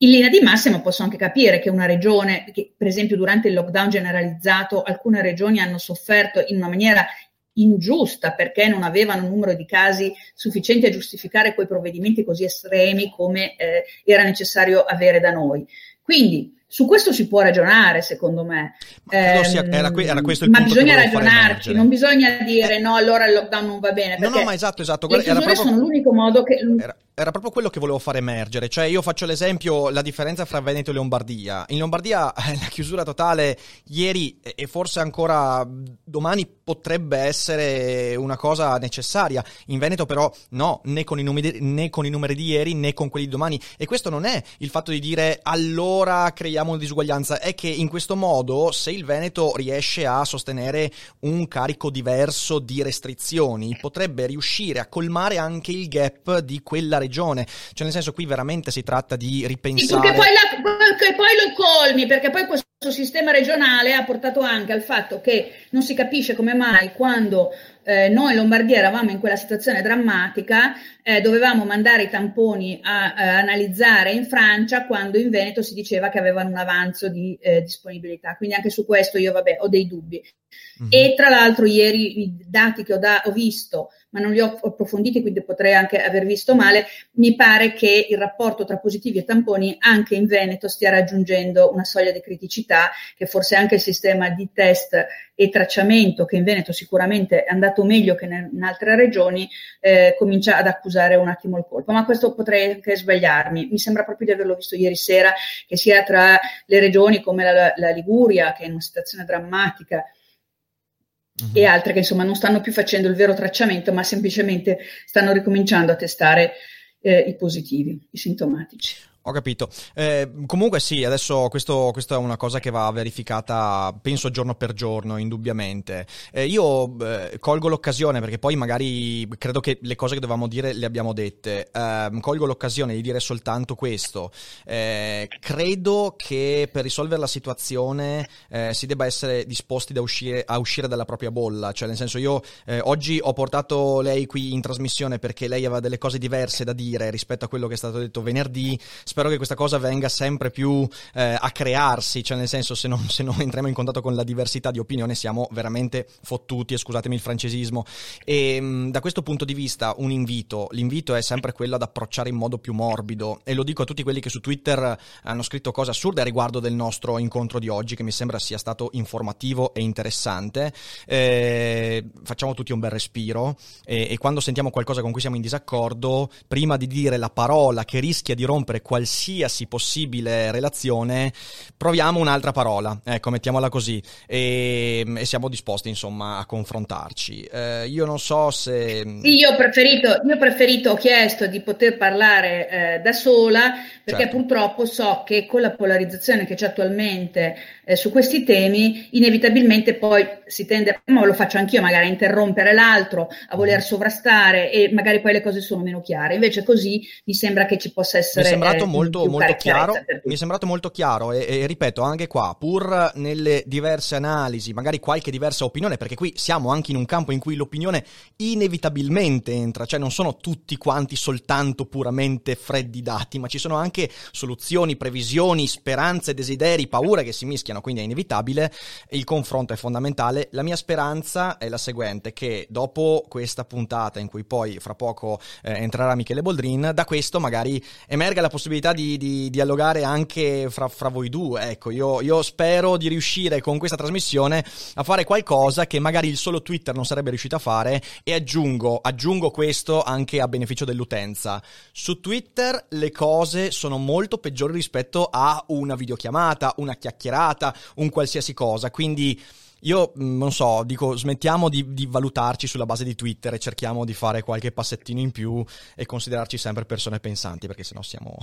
[SPEAKER 3] in linea di massima posso anche capire che una regione, che per esempio durante il lockdown generalizzato alcune regioni hanno sofferto in una maniera ingiusta perché non avevano un numero di casi sufficienti a giustificare quei provvedimenti così estremi come eh, era necessario avere da noi. Quindi su questo si può ragionare, secondo me.
[SPEAKER 1] Ma, sia, era, era questo il
[SPEAKER 3] ma bisogna ragionarci, non bisogna dire eh, no, allora il lockdown non va bene.
[SPEAKER 1] No, no, ma esatto, esatto.
[SPEAKER 3] Le chiusure proprio... sono l'unico modo che...
[SPEAKER 1] Era, era proprio quello che volevo far emergere. Cioè, io faccio l'esempio, la differenza fra Veneto e Lombardia. In Lombardia [laughs] la chiusura totale ieri e forse ancora domani potrebbe essere una cosa necessaria. In Veneto però no, né con, i numeri, né con i numeri di ieri né con quelli di domani. E questo non è il fatto di dire allora creiamo una disuguaglianza, è che in questo modo se il Veneto riesce a sostenere un carico diverso di restrizioni, potrebbe riuscire a colmare anche il gap di quella regione. Cioè, nel senso, qui veramente si tratta di ripensare.
[SPEAKER 3] Che, poi la, che poi lo colmi, perché poi questo sistema regionale ha portato anche al fatto che non si capisce come mai quando eh, noi in Lombardia eravamo in quella situazione drammatica, eh, dovevamo mandare i tamponi a, a, analizzare in Francia quando in Veneto si diceva che avevano un avanzo di eh, disponibilità. Quindi anche su questo io vabbè, ho dei dubbi. Mm-hmm. E tra l'altro ieri i dati che ho, da, ho visto ma non li ho approfonditi, quindi potrei anche aver visto male, mi pare che il rapporto tra positivi e tamponi anche in Veneto stia raggiungendo una soglia di criticità, che forse anche il sistema di test e tracciamento, che in Veneto sicuramente è andato meglio che in altre regioni, eh, comincia ad accusare un attimo il colpo. Ma questo potrei anche sbagliarmi. Mi sembra proprio di averlo visto ieri sera, che sia tra le regioni come la, la Liguria, che è in una situazione drammatica, e altre che insomma non stanno più facendo il vero tracciamento, ma semplicemente stanno ricominciando a testare eh, i positivi, i sintomatici.
[SPEAKER 1] Ho capito. Eh, comunque sì, adesso questo, questa è una cosa che va verificata, penso giorno per giorno, indubbiamente. Eh, io eh, colgo l'occasione, perché poi magari credo che le cose che dovevamo dire le abbiamo dette. Ehm, colgo l'occasione di dire soltanto questo. Eh, credo che per risolvere la situazione eh, si debba essere disposti uscire, a uscire dalla propria bolla. Cioè, nel senso, io eh, oggi ho portato lei qui in trasmissione perché lei aveva delle cose diverse da dire rispetto a quello che è stato detto venerdì spero che questa cosa venga sempre più eh, a crearsi, cioè nel senso se non, se non, entriamo in contatto con la diversità di opinione siamo veramente fottuti, e scusatemi il francesismo. E mh, da questo punto di vista un invito, l'invito è sempre quello ad approcciare in modo più morbido e lo dico a tutti quelli che su Twitter hanno scritto cose assurde a riguardo del nostro incontro di oggi che mi sembra sia stato informativo e interessante. Eh, facciamo tutti un bel respiro e, e quando sentiamo qualcosa con cui siamo in disaccordo, prima di dire la parola che rischia di rompere qualsiasi qualsiasi possibile relazione, proviamo un'altra parola, ecco, mettiamola così, e, e siamo disposti insomma a confrontarci. Eh, io non so se...
[SPEAKER 3] Sì, io ho preferito, io ho, preferito, ho chiesto di poter parlare eh, da sola, perché certo. purtroppo so che con la polarizzazione che c'è attualmente eh, su questi temi, inevitabilmente poi si tende, ma lo faccio anch'io, magari a interrompere l'altro, a voler mm. sovrastare e magari poi le cose sono meno chiare. Invece così mi sembra che ci possa essere...
[SPEAKER 1] Mi è sembrato eh, molto, molto chiaro, mi è sembrato molto chiaro e, e, ripeto anche qua, pur nelle diverse analisi, magari qualche diversa opinione, perché qui siamo anche in un campo in cui l'opinione inevitabilmente entra, cioè non sono tutti quanti soltanto puramente freddi dati, ma ci sono anche soluzioni, previsioni, speranze, desideri, paure che si mischiano, quindi è inevitabile, il confronto è fondamentale. La mia speranza è la seguente, che dopo questa puntata in cui poi fra poco eh, entrerà Michele Boldrin, da questo magari emerga la possibilità possibilità di, di dialogare anche fra, fra, voi due. Ecco, io, io, spero di riuscire con questa trasmissione a fare qualcosa che magari il solo Twitter non sarebbe riuscito a fare e aggiungo, aggiungo questo anche a beneficio dell'utenza. Su Twitter le cose sono molto peggiori rispetto a una videochiamata, una chiacchierata, un qualsiasi cosa, quindi io mm, non so, dico, smettiamo di, di, valutarci sulla base di Twitter e cerchiamo di fare qualche passettino in più e considerarci sempre persone pensanti, perché sennò siamo.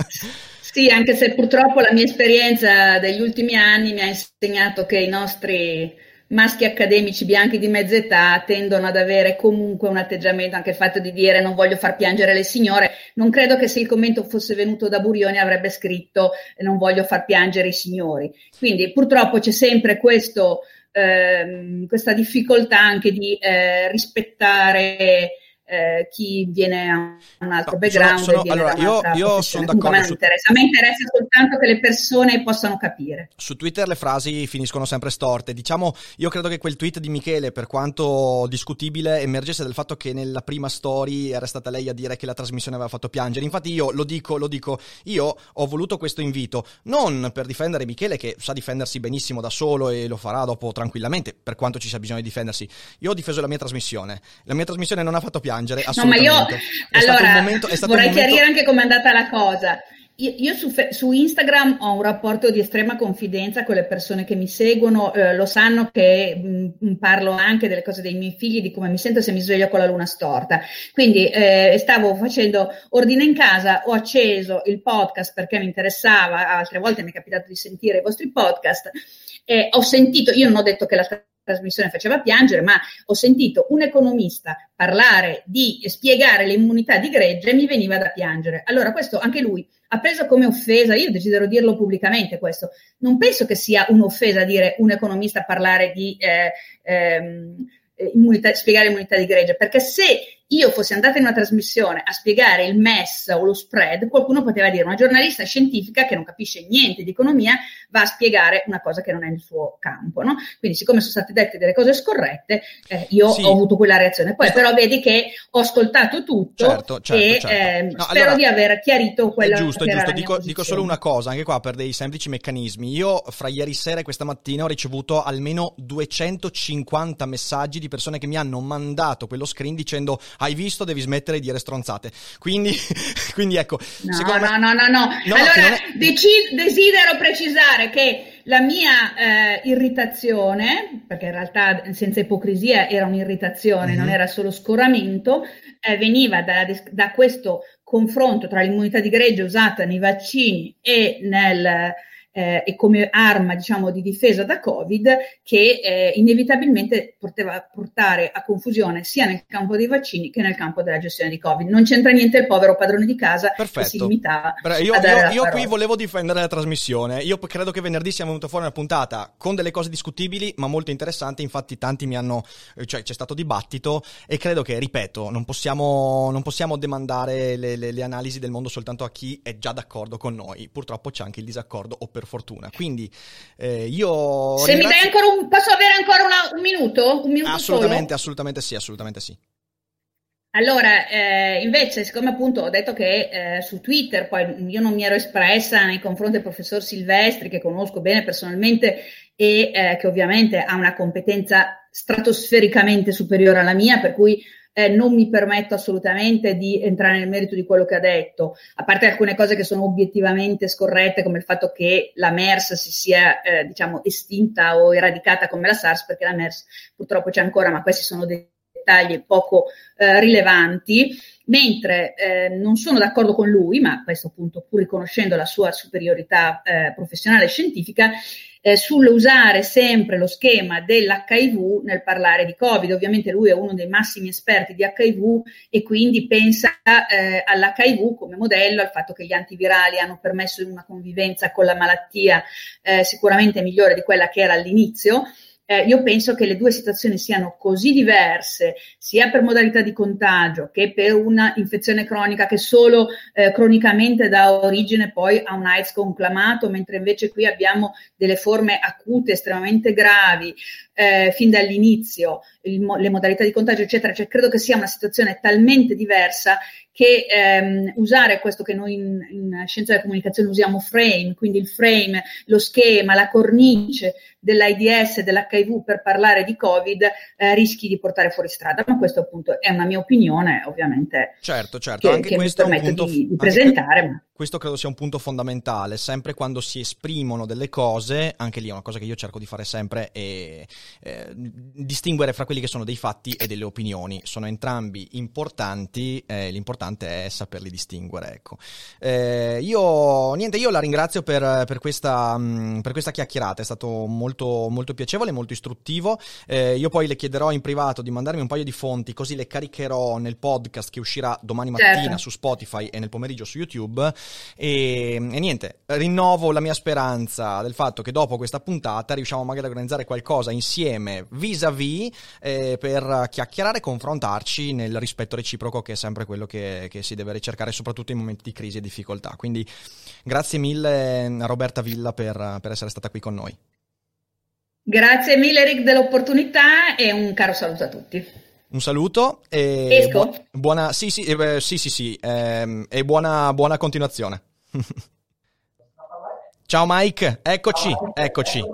[SPEAKER 1] [laughs]
[SPEAKER 3] sì, anche se purtroppo la mia esperienza degli ultimi anni mi ha insegnato che i nostri maschi accademici bianchi di mezza età tendono ad avere comunque un atteggiamento, anche il fatto di dire non voglio far piangere le signore. Non credo che se il commento fosse venuto da Burioni avrebbe scritto non voglio far piangere i signori. Quindi purtroppo c'è sempre questo, ehm, questa difficoltà anche di eh, rispettare eh, chi viene a un altro no, background.
[SPEAKER 1] Sono, sono, allora, io, io sono d'accordo.
[SPEAKER 3] A me, su... interessa. a me interessa soltanto che le persone possano capire.
[SPEAKER 1] Su Twitter le frasi finiscono sempre storte. Diciamo, io credo che quel tweet di Michele, per quanto discutibile, emergesse dal fatto che nella prima story era stata lei a dire che la trasmissione aveva fatto piangere. Infatti io lo dico, lo dico, io ho voluto questo invito non per difendere Michele, che sa difendersi benissimo da solo e lo farà dopo tranquillamente, per quanto ci sia bisogno di difendersi. Io ho difeso la mia trasmissione. La mia trasmissione non ha fatto piangere piangere. No, ma io
[SPEAKER 3] allora momento, vorrei momento... chiarire anche com'è andata la cosa. Io, io su, su, Instagram ho un rapporto di estrema confidenza con le persone che mi seguono, eh, lo sanno che mh, mm, parlo anche delle cose dei miei figli, di come mi sento se mi sveglio con la luna storta. Quindi eh, stavo facendo ordine in casa, ho acceso il podcast perché mi interessava, altre volte mi è capitato di sentire i vostri podcast. Eh, ho sentito, io non ho detto che la trasmissione faceva piangere, ma ho sentito un economista parlare di spiegare l'immunità di gregge e mi veniva da piangere. Allora, questo anche lui ha preso come offesa, io desidero dirlo pubblicamente questo, non penso che sia un'offesa dire un economista parlare di eh, ehm, immunità, spiegare l'immunità di gregge, perché se io fossi andata in una trasmissione a spiegare il MES o lo spread, qualcuno poteva dire una giornalista scientifica che non capisce niente di economia va a spiegare una cosa che non è nel suo campo. No? Quindi, siccome sono state dette delle cose scorrette, eh, io sì. ho avuto quella reazione. Poi, però, vedi che ho ascoltato tutto certo, certo, e certo. Eh, no, spero allora, di aver chiarito quella
[SPEAKER 1] giusto, è giusto. Dico, dico, solo una cosa, anche qua per dei semplici meccanismi. Io, fra ieri sera e questa mattina, ho ricevuto almeno 250 messaggi di persone che mi hanno mandato quello screen dicendo hai visto, devi smettere di dire stronzate. Quindi, [laughs] quindi ecco.
[SPEAKER 3] No, no, me... no, no, no, no. Allora, è... deci- desidero precisare che la mia eh, irritazione, perché in realtà senza ipocrisia era un'irritazione, mm-hmm. non era solo scoramento, eh, veniva da, da questo confronto tra l'immunità di gregge usata nei vaccini e nel eh, e come arma diciamo, di difesa da Covid che eh, inevitabilmente poteva portare a confusione sia nel campo dei vaccini che nel campo della gestione di Covid. Non c'entra niente il povero padrone di casa Perfetto. che si limitava
[SPEAKER 1] Beh, io, a dare io, io qui volevo difendere la trasmissione. Io credo che venerdì sia venuta fuori una puntata con delle cose discutibili ma molto interessanti. Infatti tanti mi hanno, cioè c'è stato dibattito e credo che, ripeto, non possiamo, non possiamo demandare le, le, le analisi del mondo soltanto a chi è già d'accordo con noi. Purtroppo c'è anche il disaccordo o per fortuna. Quindi eh, io...
[SPEAKER 3] Se ringrazio... mi dai ancora un... Posso avere ancora una... un minuto? Un minuto
[SPEAKER 1] assolutamente,
[SPEAKER 3] solo?
[SPEAKER 1] assolutamente sì, assolutamente sì.
[SPEAKER 3] Allora, eh, invece, siccome appunto ho detto che eh, su Twitter, poi io non mi ero espressa nei confronti del professor Silvestri, che conosco bene personalmente e eh, che ovviamente ha una competenza stratosfericamente superiore alla mia, per cui eh, non mi permetto assolutamente di entrare nel merito di quello che ha detto, a parte alcune cose che sono obiettivamente scorrette, come il fatto che la MERS si sia, eh, diciamo, estinta o eradicata come la SARS, perché la MERS purtroppo c'è ancora, ma questi sono dei dettagli poco eh, rilevanti, mentre eh, non sono d'accordo con lui, ma questo appunto pur riconoscendo la sua superiorità eh, professionale e scientifica, eh, sull'usare sempre lo schema dell'HIV nel parlare di Covid. Ovviamente lui è uno dei massimi esperti di HIV e quindi pensa eh, all'HIV come modello, al fatto che gli antivirali hanno permesso una convivenza con la malattia eh, sicuramente migliore di quella che era all'inizio eh, io penso che le due situazioni siano così diverse, sia per modalità di contagio che per una infezione cronica che solo eh, cronicamente dà origine poi a un AIDS conclamato, mentre invece qui abbiamo delle forme acute estremamente gravi, eh, fin dall'inizio il, le modalità di contagio, eccetera. Cioè, credo che sia una situazione talmente diversa che ehm, usare questo che noi in, in, scienza della comunicazione usiamo frame, quindi il frame, lo schema, la cornice dell'AIDS e dell'HIV per parlare di Covid, eh, rischi di portare fuori strada. Ma questo appunto è una mia opinione, ovviamente.
[SPEAKER 1] Certo, certo,
[SPEAKER 3] che,
[SPEAKER 1] anche
[SPEAKER 3] che
[SPEAKER 1] questo
[SPEAKER 3] mi
[SPEAKER 1] è un punto,
[SPEAKER 3] di, di presentare. Ma...
[SPEAKER 1] Questo credo sia un punto fondamentale, sempre quando si esprimono delle cose, anche lì è una cosa che io cerco di fare sempre, è eh, distinguere fra quelli che sono dei fatti e delle opinioni. Sono entrambi importanti, eh, l'importante è saperli distinguere. Ecco. Eh, io, niente, io la ringrazio per, per, questa, mh, mm, per, questa, chiacchierata, è stato molto, molto piacevole, molto istruttivo. Eh, io poi le chiederò in privato di mandarmi un paio di fonti, così le caricherò nel podcast che uscirà domani mattina certo. su Spotify e nel pomeriggio su YouTube e, e, niente, rinnovo la mia speranza del fatto che dopo questa puntata riusciamo magari a organizzare qualcosa insieme vis-à-vis eh, per chiacchierare e confrontarci nel rispetto reciproco che è sempre quello che, che, si deve ricercare soprattutto in momenti di crisi e difficoltà. Quindi grazie mille a Roberta Villa per, per essere stata qui con noi.
[SPEAKER 3] Grazie mille Rick dell'opportunità e un caro saluto a tutti.
[SPEAKER 1] Un saluto e
[SPEAKER 3] Esco?
[SPEAKER 1] buona sì sì, eh, sì, sì, sì ehm, e buona, buona continuazione. [laughs] ciao Mike, eccoci, eccoci.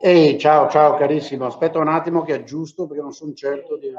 [SPEAKER 4] Ehi, ciao, ciao carissimo, aspetta un attimo che aggiusto perché non sono certo di...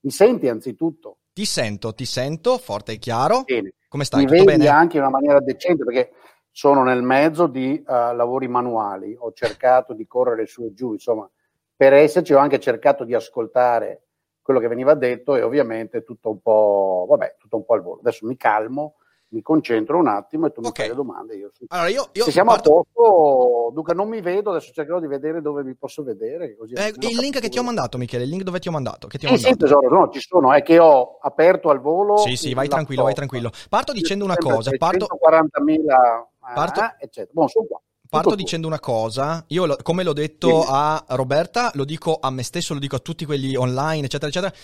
[SPEAKER 4] Mi senti anzitutto?
[SPEAKER 1] Ti sento, ti sento, forte e chiaro.
[SPEAKER 4] Bene.
[SPEAKER 1] Come stai?
[SPEAKER 4] Mi
[SPEAKER 1] Tutto
[SPEAKER 4] vedi
[SPEAKER 1] bene?
[SPEAKER 4] anche in una maniera decente perché sono nel mezzo di uh, lavori manuali, ho cercato di correre su e giù, insomma, per esserci ho anche cercato di ascoltare quello che veniva detto e ovviamente tutto un po', vabbè, tutto un po' al volo. Adesso mi calmo, mi concentro un attimo e tu mi okay. fai le domande. Io,
[SPEAKER 1] allora io, io
[SPEAKER 4] Se siamo parto... a posto, Luca, non mi vedo, adesso cercherò di vedere dove mi posso vedere. Così
[SPEAKER 1] eh, il link che ti ho mandato, Michele, il link dove ti ho mandato? Che ti ho
[SPEAKER 4] eh,
[SPEAKER 1] mandato.
[SPEAKER 4] Sì, tesoro, no, ci sono, è che ho aperto al volo.
[SPEAKER 1] Sì, sì, vai tranquillo, vai tranquillo. Parto dicendo una cosa. Parto...
[SPEAKER 4] 140.000, parto... Eh, eccetera. Buon, sono qua.
[SPEAKER 1] Parto dicendo una cosa, io come l'ho detto a Roberta, lo dico a me stesso, lo dico a tutti quelli online, eccetera, eccetera.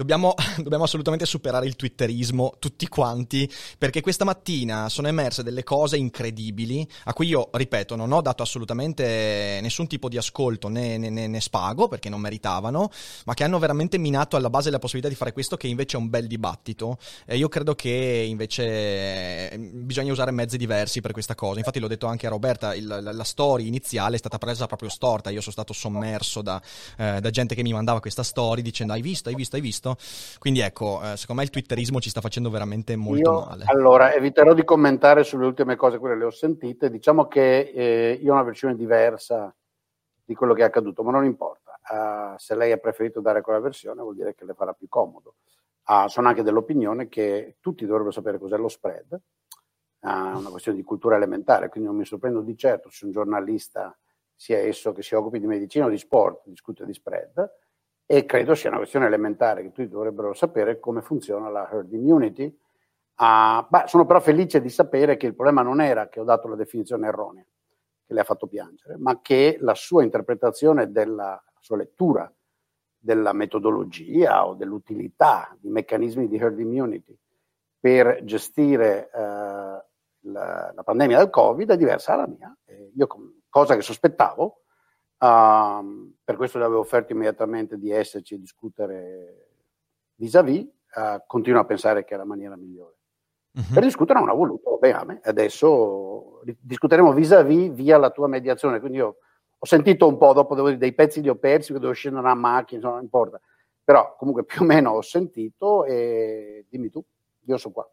[SPEAKER 1] Dobbiamo, [laughs] dobbiamo, assolutamente superare il twitterismo tutti quanti, perché questa mattina sono emerse delle cose incredibili, a cui io, ripeto, non ho dato assolutamente nessun tipo di ascolto né, né, né, spago, perché non meritavano, ma che hanno veramente minato alla base la possibilità di fare questo, che invece è un bel dibattito. E io credo che invece bisogna usare mezzi diversi per questa cosa. Infatti l'ho detto anche a Roberta, il, la, la, story iniziale è stata presa proprio storta, io sono stato sommerso da, eh, da gente che mi mandava questa story dicendo hai visto, hai visto, hai visto visto. Quindi ecco, eh, secondo me il twitterismo ci sta facendo veramente molto
[SPEAKER 4] io,
[SPEAKER 1] male.
[SPEAKER 4] Allora, eviterò di commentare sulle ultime cose, quelle le ho sentite. Diciamo che eh, io ho una versione diversa di quello che è accaduto, ma non importa. Uh, se lei ha preferito dare quella versione vuol dire che le farà più comodo. Uh, sono anche dell'opinione che tutti dovrebbero sapere cos'è lo spread, uh, è una questione di cultura elementare, quindi non mi sorprendo di certo se un giornalista, sia esso che si occupi di medicina o di sport, discute di spread, e credo sia una questione elementare che tutti dovrebbero sapere come funziona la herd immunity. Uh, beh, sono però felice di sapere che il problema non era che ho dato la definizione erronea, che le ha fatto piangere, ma che la sua interpretazione della la sua lettura della metodologia o dell'utilità di meccanismi di herd immunity per gestire uh, la, la, pandemia del Covid è diversa dalla mia. E io, cosa che sospettavo, Uh, per questo le avevo offerto immediatamente di esserci e discutere vis-à-vis. Uh, continuo a pensare che è la maniera migliore. Uh-huh. Per discutere non ha voluto, bene, adesso discuteremo vis-à-vis via la tua mediazione. Quindi io ho sentito un po', dopo devo dire, dei pezzi li ho persi, devo scendere una macchina, insomma, non importa. Però comunque più o meno ho sentito e dimmi tu, io sono qua.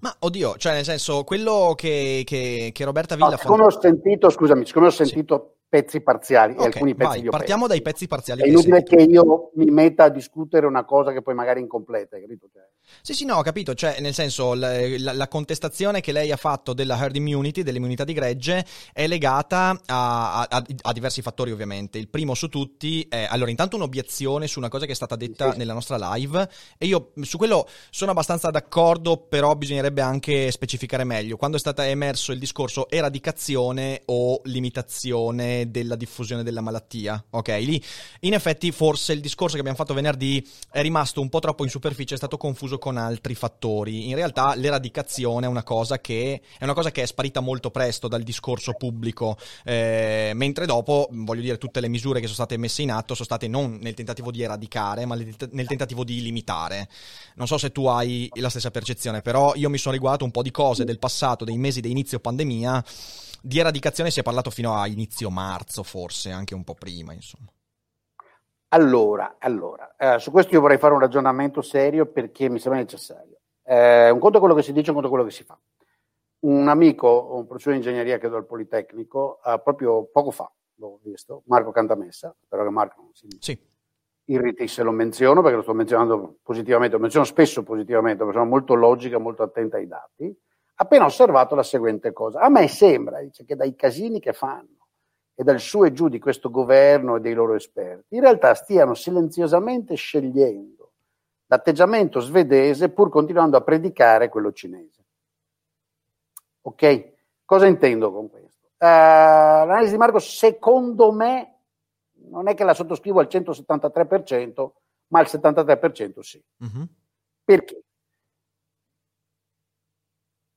[SPEAKER 1] Ma oddio, cioè nel senso, quello che, che, che Roberta Villa
[SPEAKER 4] no, fa... Siccome ho sentito, scusami, siccome ho sentito sì pezzi parziali okay, e alcuni pezzi vai,
[SPEAKER 1] li ho Partiamo dai pezzi parziali.
[SPEAKER 4] È inutile che, che io mi metta a discutere una cosa che poi magari è incompleta, capito? Cioè...
[SPEAKER 1] Sì, sì, no, ho capito. Cioè, nel senso, la, la, la, contestazione che lei ha fatto della herd immunity, dell'immunità di gregge, è legata a, a, a, diversi fattori, ovviamente. Il primo su tutti è, allora, intanto un'obiezione su una cosa che è stata detta sì. nella nostra live, e io su quello sono abbastanza d'accordo, però bisognerebbe anche specificare meglio. Quando è stato emerso il discorso eradicazione o limitazione della diffusione della malattia. Ok, lì in effetti forse il discorso che abbiamo fatto venerdì è rimasto un po' troppo in superficie, è stato confuso con altri fattori. In realtà l'eradicazione è una cosa che è, una cosa che è sparita molto presto dal discorso pubblico, eh, mentre dopo, voglio dire, tutte le misure che sono state messe in atto sono state non nel tentativo di eradicare, ma nel tentativo di limitare. Non so se tu hai la stessa percezione, però io mi sono riguardato un po' di cose del passato, dei mesi di inizio pandemia. Di eradicazione si è parlato fino a inizio marzo, forse anche un po' prima, insomma.
[SPEAKER 4] Allora, allora eh, su questo io vorrei fare un ragionamento serio perché mi sembra necessario. Eh, un conto è quello che si dice, un conto è quello che si fa. Un amico, un professore di ingegneria che do al Politecnico, eh, proprio poco fa, l'ho visto, Marco Cantamessa, spero che Marco non si sì. irriti se lo menziono, perché lo sto menzionando positivamente, lo menziono spesso positivamente, perché sono molto logica, molto attenta ai dati, appena osservato la seguente cosa. A me sembra, dice, che dai casini che fanno, e dal su e giù di questo governo e dei loro esperti, in realtà stiano silenziosamente scegliendo l'atteggiamento svedese pur continuando a predicare quello cinese. Ok? Cosa intendo con questo? Uh, l'analisi di Marco, secondo me, non è che la sottoscrivo al 173%, ma al 73% sì. Uh-huh. Perché?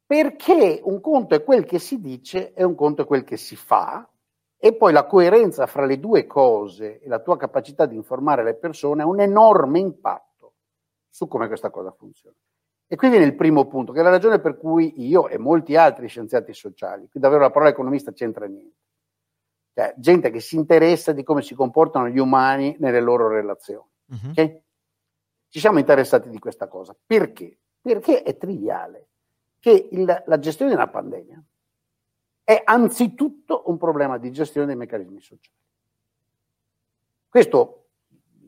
[SPEAKER 4] Perché un conto è quel che si dice e un conto è quel che si fa, e poi la coerenza fra le due cose e la tua capacità di informare le persone ha un enorme impatto su come questa cosa funziona. E qui viene il primo punto, che è la ragione per cui io e molti altri scienziati sociali, qui davvero la parola economista c'entra niente, cioè gente che si interessa di come si comportano gli umani nelle loro relazioni. Uh-huh. Okay? Ci siamo interessati di questa cosa. Perché? Perché è triviale che il, la gestione di una pandemia è anzitutto un problema di gestione dei meccanismi sociali. Questo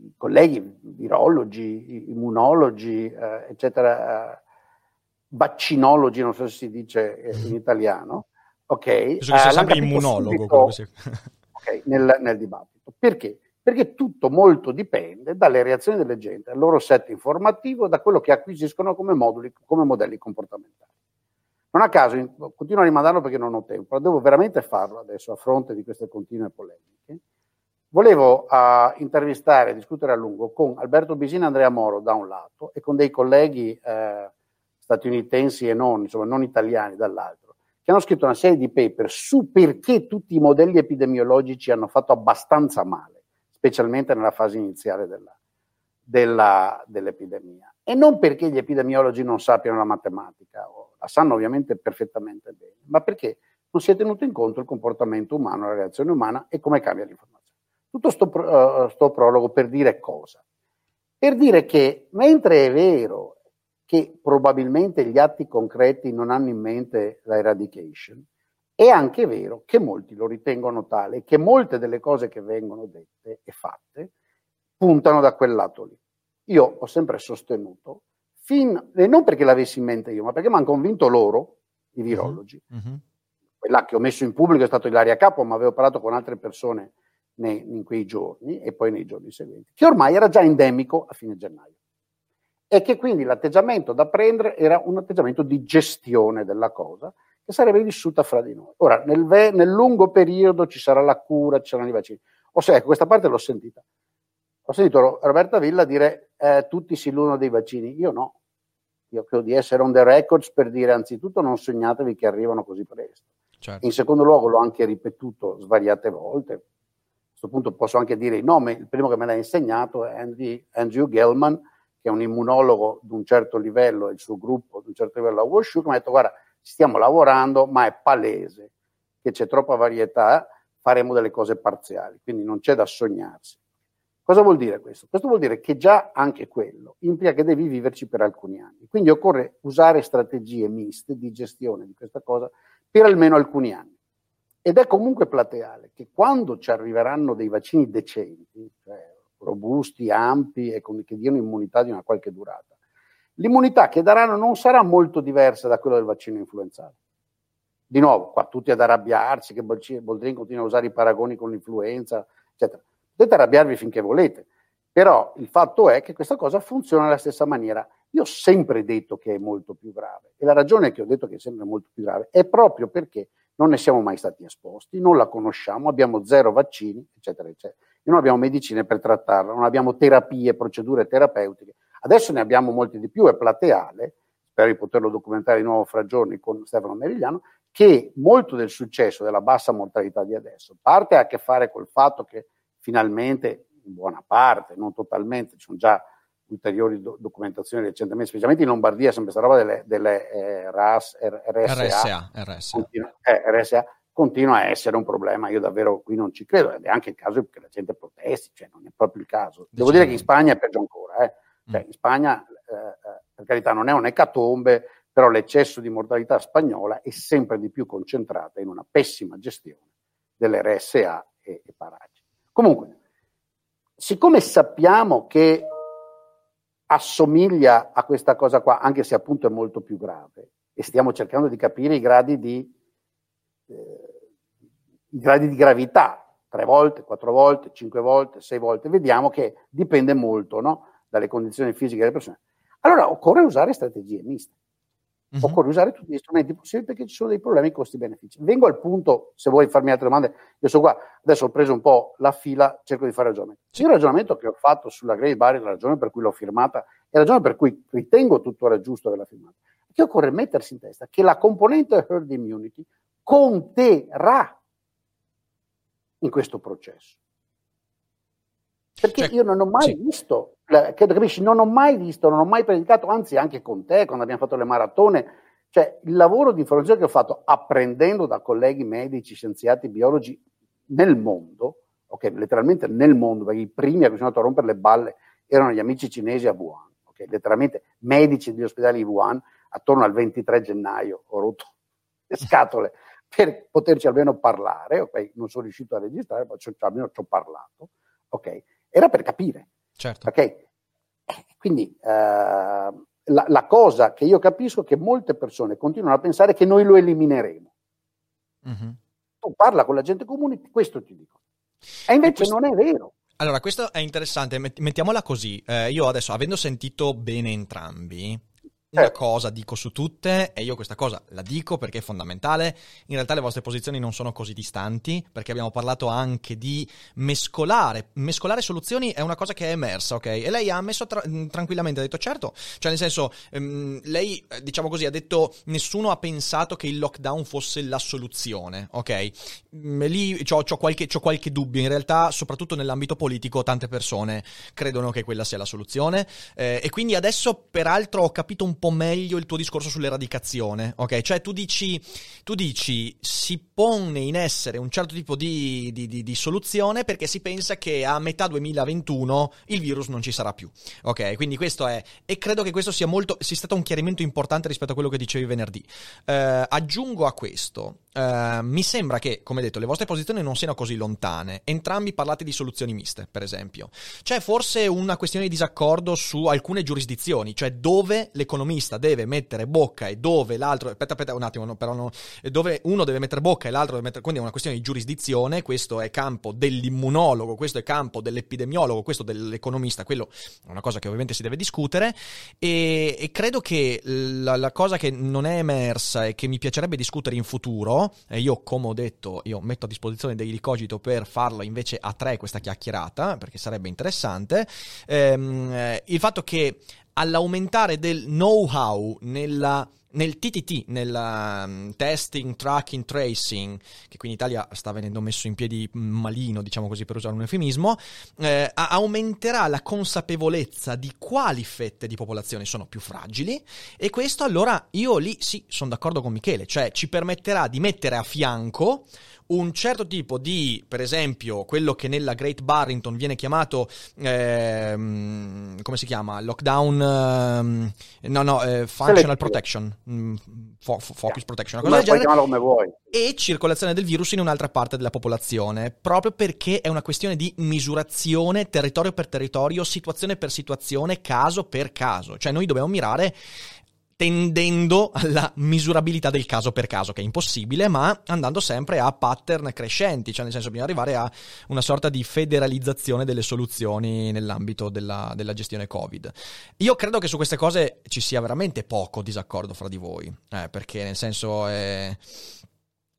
[SPEAKER 4] i colleghi virologi, immunologi, eh, eccetera, eh, vaccinologi, non so se si dice eh, in italiano, ok?
[SPEAKER 1] Penso che sia eh, sempre immunologo
[SPEAKER 4] subito, [laughs] okay, nel, nel dibattito. Perché? Perché tutto molto dipende dalle reazioni delle gente, dal loro set informativo, da quello che acquisiscono come, moduli, come modelli comportamentali. Non a caso, continuo a rimandarlo perché non ho tempo, devo veramente farlo adesso a fronte di queste continue polemiche. Volevo uh, intervistare discutere a lungo con Alberto Bisini e Andrea Moro da un lato e con dei colleghi eh, statunitensi e non, insomma non italiani dall'altro, che hanno scritto una serie di paper su perché tutti i modelli epidemiologici hanno fatto abbastanza male, specialmente nella fase iniziale della, della, dell'epidemia. E non perché gli epidemiologi non sappiano la matematica, la sanno ovviamente perfettamente bene, ma perché non si è tenuto in conto il comportamento umano, la reazione umana e come cambia l'informazione. Tutto sto, uh, sto prologo per dire cosa? Per dire che mentre è vero che probabilmente gli atti concreti non hanno in mente la eradication, è anche vero che molti lo ritengono tale che molte delle cose che vengono dette e fatte puntano da quel lato lì. Io ho sempre sostenuto, fin, e non perché l'avessi in mente io, ma perché mi hanno convinto loro, i mhm. virologi. Uh-huh. Quella che ho messo in pubblico è stato Ilaria Capo, ma avevo parlato con altre persone nei, in quei giorni e poi nei giorni seguenti, che ormai era già endemico a fine gennaio. E che quindi l'atteggiamento da prendere era un atteggiamento di gestione della cosa che sarebbe vissuta fra di noi. Ora, nel, ve- nel lungo periodo ci sarà la cura, ci saranno i vaccini. O se, ecco, questa parte l'ho sentita. Ho sentito Roberta Villa dire eh, tutti si illudono dei vaccini, io no. Io credo di essere on the records per dire anzitutto non sognatevi che arrivano così presto. Certo. In secondo luogo l'ho anche ripetuto svariate volte. A questo punto posso anche dire il nome, il primo che me l'ha insegnato è Andy, Andrew Gellman, che è un immunologo di un certo livello e il suo gruppo di un certo livello a WashU, che mi ha detto guarda, stiamo lavorando, ma è palese che c'è troppa varietà, faremo delle cose parziali, quindi non c'è da sognarsi. Cosa vuol dire questo? Questo vuol dire che già anche quello implica che devi viverci per alcuni anni. Quindi occorre usare strategie miste di gestione di questa cosa per almeno alcuni anni. Ed è comunque plateale che quando ci arriveranno dei vaccini decenti, cioè robusti, ampi e che diano immunità di una qualche durata, l'immunità che daranno non sarà molto diversa da quella del vaccino influenzale. Di nuovo, qua tutti ad arrabbiarsi, che Boldrin continua a usare i paragoni con l'influenza, eccetera. Potete arrabbiarvi finché volete, però il fatto è che questa cosa funziona alla stessa maniera. Io ho sempre detto che è molto più grave e la ragione che ho detto che è sempre molto più grave è proprio perché non ne siamo mai stati esposti, non la conosciamo, abbiamo zero vaccini, eccetera, eccetera. E non abbiamo medicine per trattarla, non abbiamo terapie, procedure terapeutiche. Adesso ne abbiamo molti di più, è plateale, spero di poterlo documentare di nuovo fra giorni con Stefano Merigliano, che molto del successo della bassa mortalità di adesso parte a che fare col fatto che finalmente, in buona parte, non totalmente, ci sono già ulteriori do- documentazioni recentemente, specialmente in Lombardia, sempre questa roba delle, delle eh, RAS, R- RSA,
[SPEAKER 1] RSA, RSA.
[SPEAKER 4] Continua, eh, RSA continua a essere un problema, io davvero qui non ci credo, ed è anche il caso che la gente protesti, cioè non è proprio il caso. Devo dire che in Spagna è peggio ancora, eh. cioè, in Spagna, eh, eh, per carità, non è un'ecatombe, però l'eccesso di mortalità spagnola è sempre di più concentrata in una pessima gestione delle RSA e, e paraggi. Comunque, siccome sappiamo che assomiglia a questa cosa qua, anche se appunto è molto più grave, e stiamo cercando di capire i gradi di, eh, i gradi di gravità, tre volte, quattro volte, cinque volte, sei volte, vediamo che dipende molto no, dalle condizioni fisiche delle persone. Allora occorre usare strategie miste. Uh-huh. Occorre usare tutti gli strumenti possibili perché ci sono dei problemi costi-benefici. Vengo al punto, se vuoi farmi altre domande, io sono qua, adesso ho preso un po' la fila, cerco di fare ragionamento. Il ragionamento che ho fatto sulla Great Barrier, la ragione per cui l'ho firmata e la ragione per cui ritengo tuttora giusto averla firmata, è che occorre mettersi in testa che la componente herd immunity conterà in questo processo. Perché cioè, io non ho mai sì. visto, capisci, non ho mai visto, non ho mai predicato, anzi anche con te quando abbiamo fatto le maratone, cioè il lavoro di informazione che ho fatto apprendendo da colleghi medici, scienziati, biologi nel mondo, ok, letteralmente nel mondo, perché i primi a cui sono andato a rompere le balle erano gli amici cinesi a Wuhan, ok, letteralmente medici degli ospedali di Wuhan, attorno al 23 gennaio ho rotto [laughs] le scatole per poterci almeno parlare, ok, non sono riuscito a registrare, ma almeno ci ho parlato, ok, era per capire.
[SPEAKER 1] Certo.
[SPEAKER 4] Okay? Quindi eh, la, la, cosa che io capisco è che molte persone continuano a pensare che noi lo elimineremo. Mm-hmm. Tu parla con la gente comune, questo ti dico. E invece e questo... non è vero.
[SPEAKER 1] Allora, questo è interessante, mettiamola così. Eh, io adesso, avendo sentito bene entrambi, una certo. cosa dico su tutte, e io questa cosa la dico perché è fondamentale. In realtà le vostre posizioni non sono così distanti, perché abbiamo parlato anche di mescolare. Mescolare soluzioni è una cosa che è emersa, ok? E lei ha ammesso tra- mm, tranquillamente, ha detto certo, cioè nel senso, um, lei, eh, diciamo così, ha detto nessuno ha pensato che il lockdown fosse la soluzione, ok? Mm, lì ho qualche, qualche dubbio, in realtà, soprattutto nell'ambito politico, tante persone credono che quella sia la soluzione. Eh, e quindi adesso, peraltro, ho capito un po' po' meglio il tuo discorso sull'eradicazione, ok? Cioè tu dici, tu dici si pone in essere un certo tipo di, di, di, di, soluzione perché si pensa che a metà 2021 il virus non ci sarà più, ok? Quindi questo è, e credo che questo sia molto, sia stato un chiarimento importante rispetto a quello che dicevi venerdì. Uh, aggiungo a questo, uh, mi sembra che, come detto, le vostre posizioni non siano così lontane, entrambi parlate di soluzioni miste, per esempio. C'è forse una questione di disaccordo su alcune giurisdizioni, cioè dove l'economia economista deve mettere bocca e dove l'altro, aspetta, aspetta un attimo, no, però no, dove uno deve mettere bocca e l'altro deve mettere, quindi è una questione di giurisdizione, questo è campo dell'immunologo, questo è campo dell'epidemiologo, questo dell'economista, quello è una cosa che ovviamente si deve discutere e, e credo che la, la, cosa che non è emersa e che mi piacerebbe discutere in futuro, e io come ho detto, io metto a disposizione dei ricogito per farlo invece a tre questa chiacchierata, perché sarebbe interessante, ehm, il fatto che all'aumentare del know-how nella, nel TTT, nel um, testing, tracking, tracing, che qui in Italia sta venendo messo in piedi malino, diciamo così per usare un eufemismo, eh, aumenterà la consapevolezza di quali fette di popolazione sono più fragili e questo allora io lì sì, sono d'accordo con Michele, cioè ci permetterà di mettere a fianco un certo tipo di, per esempio, quello che nella Great Barrington viene chiamato, ehm, come si chiama? Lockdown, ehm, no, no, eh, Functional Protection, mm, fo- focus yeah. Protection, una cosa
[SPEAKER 4] del genere. come vuoi.
[SPEAKER 1] E circolazione del virus in un'altra parte della popolazione, proprio perché è una questione di misurazione territorio per territorio, situazione per situazione, caso per caso. Cioè noi dobbiamo mirare tendendo alla misurabilità del caso per caso, che è impossibile, ma andando sempre a pattern crescenti, cioè nel senso bisogna arrivare a una sorta di federalizzazione delle soluzioni nell'ambito della, della gestione Covid. Io credo che su queste cose ci sia veramente poco disaccordo fra di voi, eh, perché nel senso... Eh,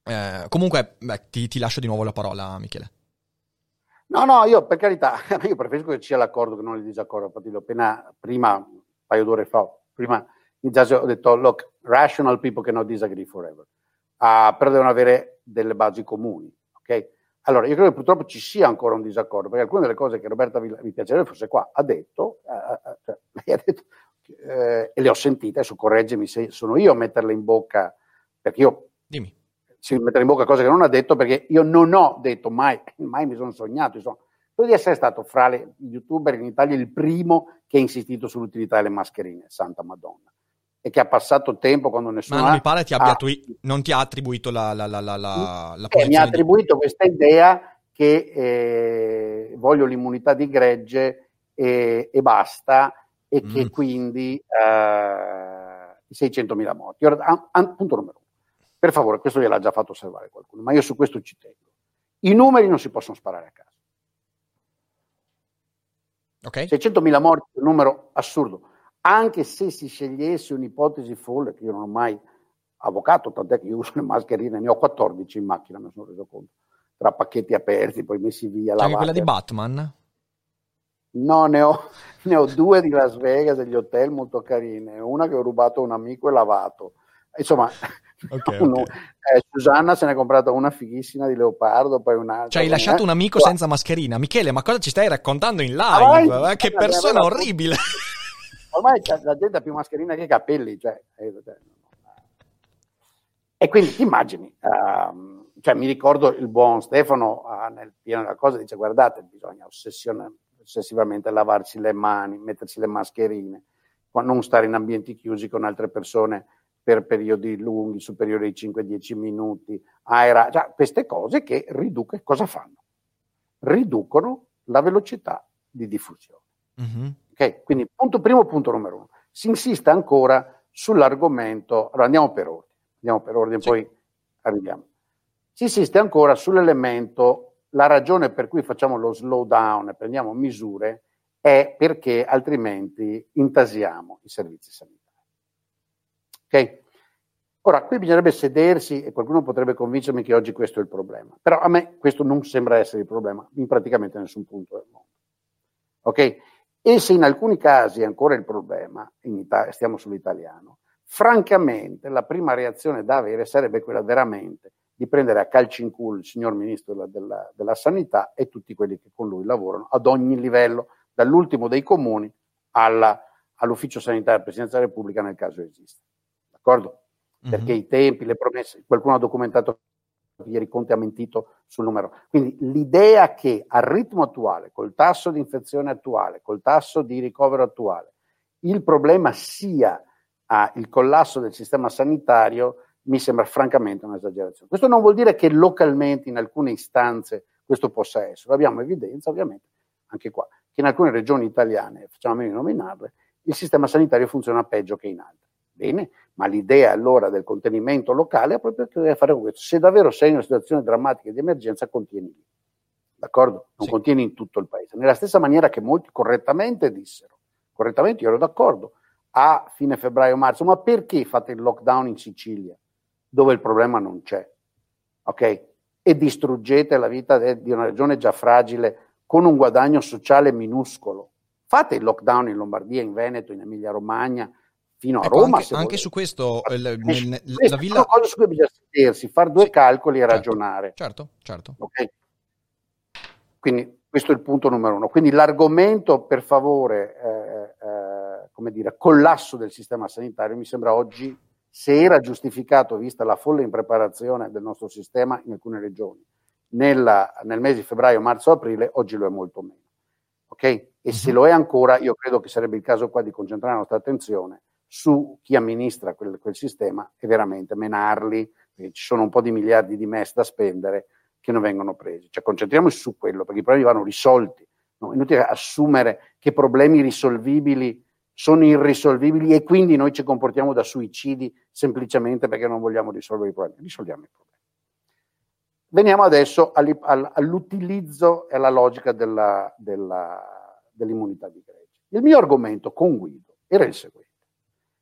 [SPEAKER 1] eh, comunque, beh, ti, ti lascio di nuovo la parola, Michele.
[SPEAKER 4] No, no, io per carità, [laughs] io preferisco che ci sia l'accordo che non il disaccordo. Infatti, l'ho appena prima, un paio d'ore fa, prima già ho detto, look, rational people cannot disagree forever. Uh, però devono avere delle basi comuni, ok? Allora, io credo che purtroppo ci sia ancora un disaccordo, perché alcune delle cose che Roberta vi, vi piacerebbe fosse qua, ha detto, uh, cioè, [laughs] lei ha detto eh, e le ho sentite, adesso correggimi se sono io a metterle in bocca, perché io
[SPEAKER 1] Dimmi.
[SPEAKER 4] si mettere in bocca cose che non ha detto, perché io non ho detto mai, [laughs] mai mi sono sognato, insomma, credo di essere stato fra gli youtuber in Italia il primo che ha insistito sull'utilità delle mascherine, santa madonna e che ha passato tempo quando nessuno
[SPEAKER 1] Ma non mi pare ti abbia
[SPEAKER 4] ha,
[SPEAKER 1] attui- non ti ha attribuito la, la, la, la, la,
[SPEAKER 4] eh, mi ha
[SPEAKER 1] posizione di-
[SPEAKER 4] attribuito questa idea che eh, voglio l'immunità di gregge e, e basta e che
[SPEAKER 1] Mm.
[SPEAKER 4] quindi eh, i 600.000 morti. Ora, a- a- punto numero uno. Per favore, questo gliel'ha già fatto osservare qualcuno, ma io su questo ci tengo. I numeri non si possono sparare a caso.
[SPEAKER 1] Ok?
[SPEAKER 4] 600.000 morti è un numero assurdo, anche se si scegliesse un'ipotesi folle, che io non ho mai avvocato, tant'è che io uso le mascherine, ne ho 14 in macchina, mi sono reso conto, tra pacchetti aperti, poi messi via,
[SPEAKER 1] C'è anche quella di Batman?
[SPEAKER 4] No, ne ho, [laughs] ne ho due di Las Vegas, degli hotel molto carine, una che ho rubato a un amico e lavato. Insomma, [laughs]
[SPEAKER 1] Ok, [laughs]
[SPEAKER 4] uno-
[SPEAKER 1] ok.
[SPEAKER 4] eh, Susanna se ne è comprata una fighissima di leopardo, poi un'altra.
[SPEAKER 1] Cioè, hai lasciato un amico senza mascherina. Michele, ma cosa ci stai raccontando in live? Eh, che persona orribile.
[SPEAKER 4] Ormai la gente ha più mascherina che capelli, cioè, eh, cioè, E quindi ti immagini, ehm, cioè, mi ricordo il buon Stefano ah, nel pieno della cosa dice guardate bisogna ossessivamente lavarsi le mani, mettersi le mascherine, non stare in ambienti chiusi con altre persone per periodi lunghi, superiori ai 5-10 minuti, aera, cioè, queste cose che riducono, cosa fanno? Riducono la velocità di diffusione.
[SPEAKER 1] Mhm.
[SPEAKER 4] Ok, Quindi punto primo, punto numero uno. Si insiste ancora sull'argomento, allora andiamo per ordine, andiamo per ordine,
[SPEAKER 1] Sì.
[SPEAKER 4] poi arriviamo. Si insiste ancora sull'elemento, la ragione per cui facciamo lo slowdown e prendiamo misure è perché altrimenti intasiamo i servizi sanitari. Ok? Ora, qui bisognerebbe sedersi e qualcuno potrebbe convincermi che oggi questo è il problema, però a me questo non sembra essere il problema in praticamente nessun punto del mondo. Ok? E se in alcuni casi è ancora il problema, Italia, stiamo sull'italiano, francamente la prima reazione da avere sarebbe quella veramente di prendere a calci in culo il signor ministro della, della- della sanità e tutti quelli che con lui lavorano ad ogni livello, dall'ultimo dei comuni alla- all'ufficio sanitario della Presidenza della Repubblica nel caso esista. D'accordo? Perché
[SPEAKER 1] Mhm.
[SPEAKER 4] i tempi, le promesse, qualcuno ha documentato ieri Conte ha mentito sul numero. Quindi l'idea che al ritmo attuale, col tasso di infezione attuale, col tasso di ricovero attuale, il problema sia ah, il collasso del sistema sanitario mi sembra francamente un'esagerazione. Questo non vuol dire che localmente in alcune istanze questo possa essere. Abbiamo evidenza, ovviamente, anche qua, che in alcune regioni italiane, facciamo a meno di nominarle, il sistema sanitario funziona peggio che in altre. Bene, ma l'idea allora del contenimento locale ha proprio che deve fare con questo. Se davvero sei in una situazione drammatica di emergenza, contieni lì. D'accordo? Non
[SPEAKER 1] Sì.
[SPEAKER 4] contieni in tutto il paese. Nella stessa maniera che molti correttamente dissero, correttamente io ero d'accordo, a fine febbraio-marzo, ma perché fate il lockdown in Sicilia, dove il problema non c'è? Ok? E distruggete la vita de- di una regione già fragile con un guadagno sociale minuscolo. Fate il lockdown in Lombardia, in Veneto, in Emilia-Romagna, fino a
[SPEAKER 1] Ecco,
[SPEAKER 4] Roma.
[SPEAKER 1] anche, anche su questo, eh, l-
[SPEAKER 4] Queste
[SPEAKER 1] nel- la
[SPEAKER 4] sono
[SPEAKER 1] villa...
[SPEAKER 4] cose su cui bisogna sedersi, fare due
[SPEAKER 1] Sì,
[SPEAKER 4] calcoli e
[SPEAKER 1] certo,
[SPEAKER 4] ragionare.
[SPEAKER 1] Certo, certo.
[SPEAKER 4] Ok? Quindi questo è il punto numero uno. Quindi l'argomento, per favore, eh, eh, come dire, collasso del sistema sanitario mi sembra oggi, se era giustificato vista la folle impreparazione del nostro sistema in alcune regioni, nella- nel mese di febbraio, marzo, aprile, oggi lo è molto meno. Ok? E se
[SPEAKER 1] Mhm.
[SPEAKER 4] lo è ancora, io credo che sarebbe il caso qua di concentrare la nostra attenzione su chi amministra quel, quel sistema e veramente menarli, perché ci sono un po' di miliardi di MES da spendere che non vengono presi. Cioè concentriamoci su quello, perché i problemi vanno risolti. No? Inutile assumere che problemi risolvibili sono irrisolvibili e quindi noi ci comportiamo da suicidi semplicemente perché non vogliamo risolvere i problemi. Risolviamo i problemi. Veniamo adesso all'utilizzo e alla logica della- della- dell'immunità di gregge. Il mio argomento con Guido era il seguente.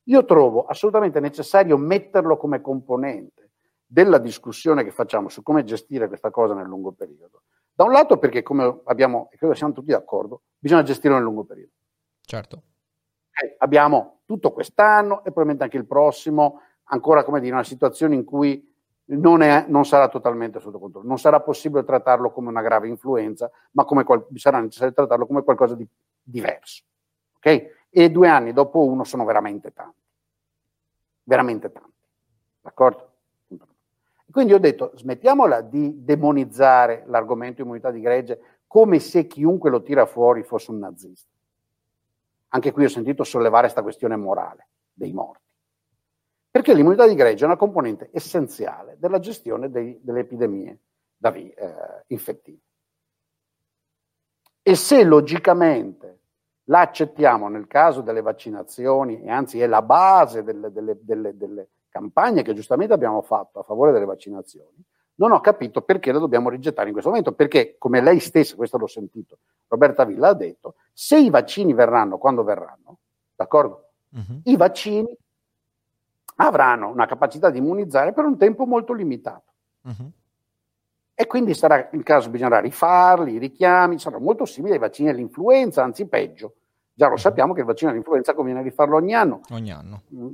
[SPEAKER 4] Io trovo assolutamente necessario metterlo come componente della discussione che facciamo su come gestire questa cosa nel lungo periodo, Da un lato perché, come abbiamo, e credo siamo tutti d'accordo, bisogna gestirlo nel lungo periodo.
[SPEAKER 1] Certo.
[SPEAKER 4] Eh, abbiamo tutto quest'anno e probabilmente anche il prossimo, ancora come dire, una situazione in cui non, è, non, sarà totalmente sotto controllo. Non sarà possibile trattarlo come una grave influenza, ma come qual- sarà necessario trattarlo come qualcosa di diverso. Okay? E due anni dopo uno sono veramente tanti. Veramente tanti. D'accordo? Quindi ho detto, smettiamola di demonizzare l'argomento immunità di gregge come se chiunque lo tira fuori fosse un nazista. Anche qui ho sentito sollevare questa questione morale dei morti. Perché l'immunità di gregge è una componente essenziale della gestione dei, delle epidemie da, eh, infettive. E se logicamente la accettiamo nel caso delle vaccinazioni, e anzi è la base delle, delle, delle, delle campagne che giustamente abbiamo fatto a favore delle vaccinazioni, non ho capito perché la dobbiamo rigettare in questo momento, perché come lei stessa, questo l'ho sentito, Roberta Villa ha detto, se i vaccini verranno quando verranno, d'accordo? Uh-huh. I vaccini avranno una capacità di immunizzare per un tempo molto limitato. Uh-huh. E quindi sarà il caso, bisognerà rifarli, i richiami, saranno molto simili ai vaccini all'influenza, anzi peggio. Già lo uh-huh. sappiamo che il vaccino all'influenza conviene rifarlo ogni anno.
[SPEAKER 1] Ogni anno.
[SPEAKER 4] Mm.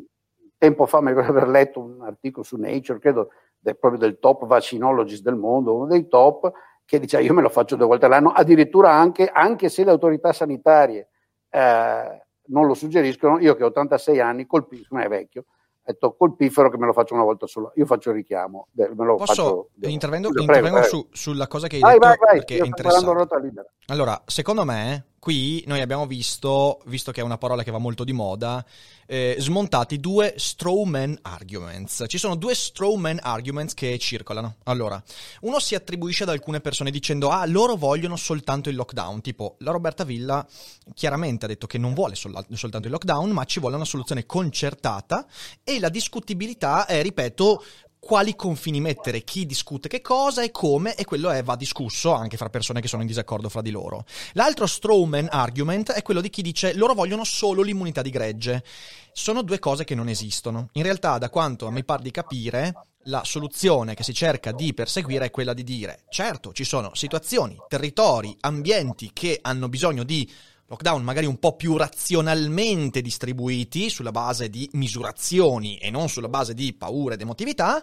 [SPEAKER 4] Tempo fa mi ricordo aver letto un articolo su Nature, credo del, proprio del top vaccinologist del mondo, uno dei top, che dice io me lo faccio due volte all'anno, addirittura anche, anche se le autorità sanitarie eh, non lo suggeriscono, io che ho 86 anni, colpisco, non è vecchio, detto colpifero che me lo faccio una volta sola. Io faccio il richiamo. Me lo
[SPEAKER 1] Posso
[SPEAKER 4] faccio,
[SPEAKER 1] intervengo, prego, intervengo prego. Su, sulla cosa che hai vai, detto
[SPEAKER 4] vai, vai,
[SPEAKER 1] perché è interessante. Allora, secondo me, qui noi abbiamo visto, visto che è una parola che va molto di moda, eh, smontati due strawman arguments. Ci sono due strawman arguments che circolano. Allora, uno si attribuisce ad alcune persone dicendo ah, loro vogliono soltanto il lockdown, tipo la Roberta Villa chiaramente ha detto che non vuole sol- soltanto il lockdown, ma ci vuole una soluzione concertata e la discutibilità è, ripeto, quali confini mettere, chi discute che cosa e come, e quello è, va discusso anche fra persone che sono in disaccordo fra di loro. L'altro strawman argument è quello di chi dice loro vogliono solo l'immunità di gregge. Sono due cose che non esistono. In realtà, da quanto mi pare di capire, la soluzione che si cerca di perseguire è quella di dire, certo, ci sono situazioni, territori, ambienti che hanno bisogno di lockdown magari un po' più razionalmente distribuiti sulla base di misurazioni e non sulla base di paura ed emotività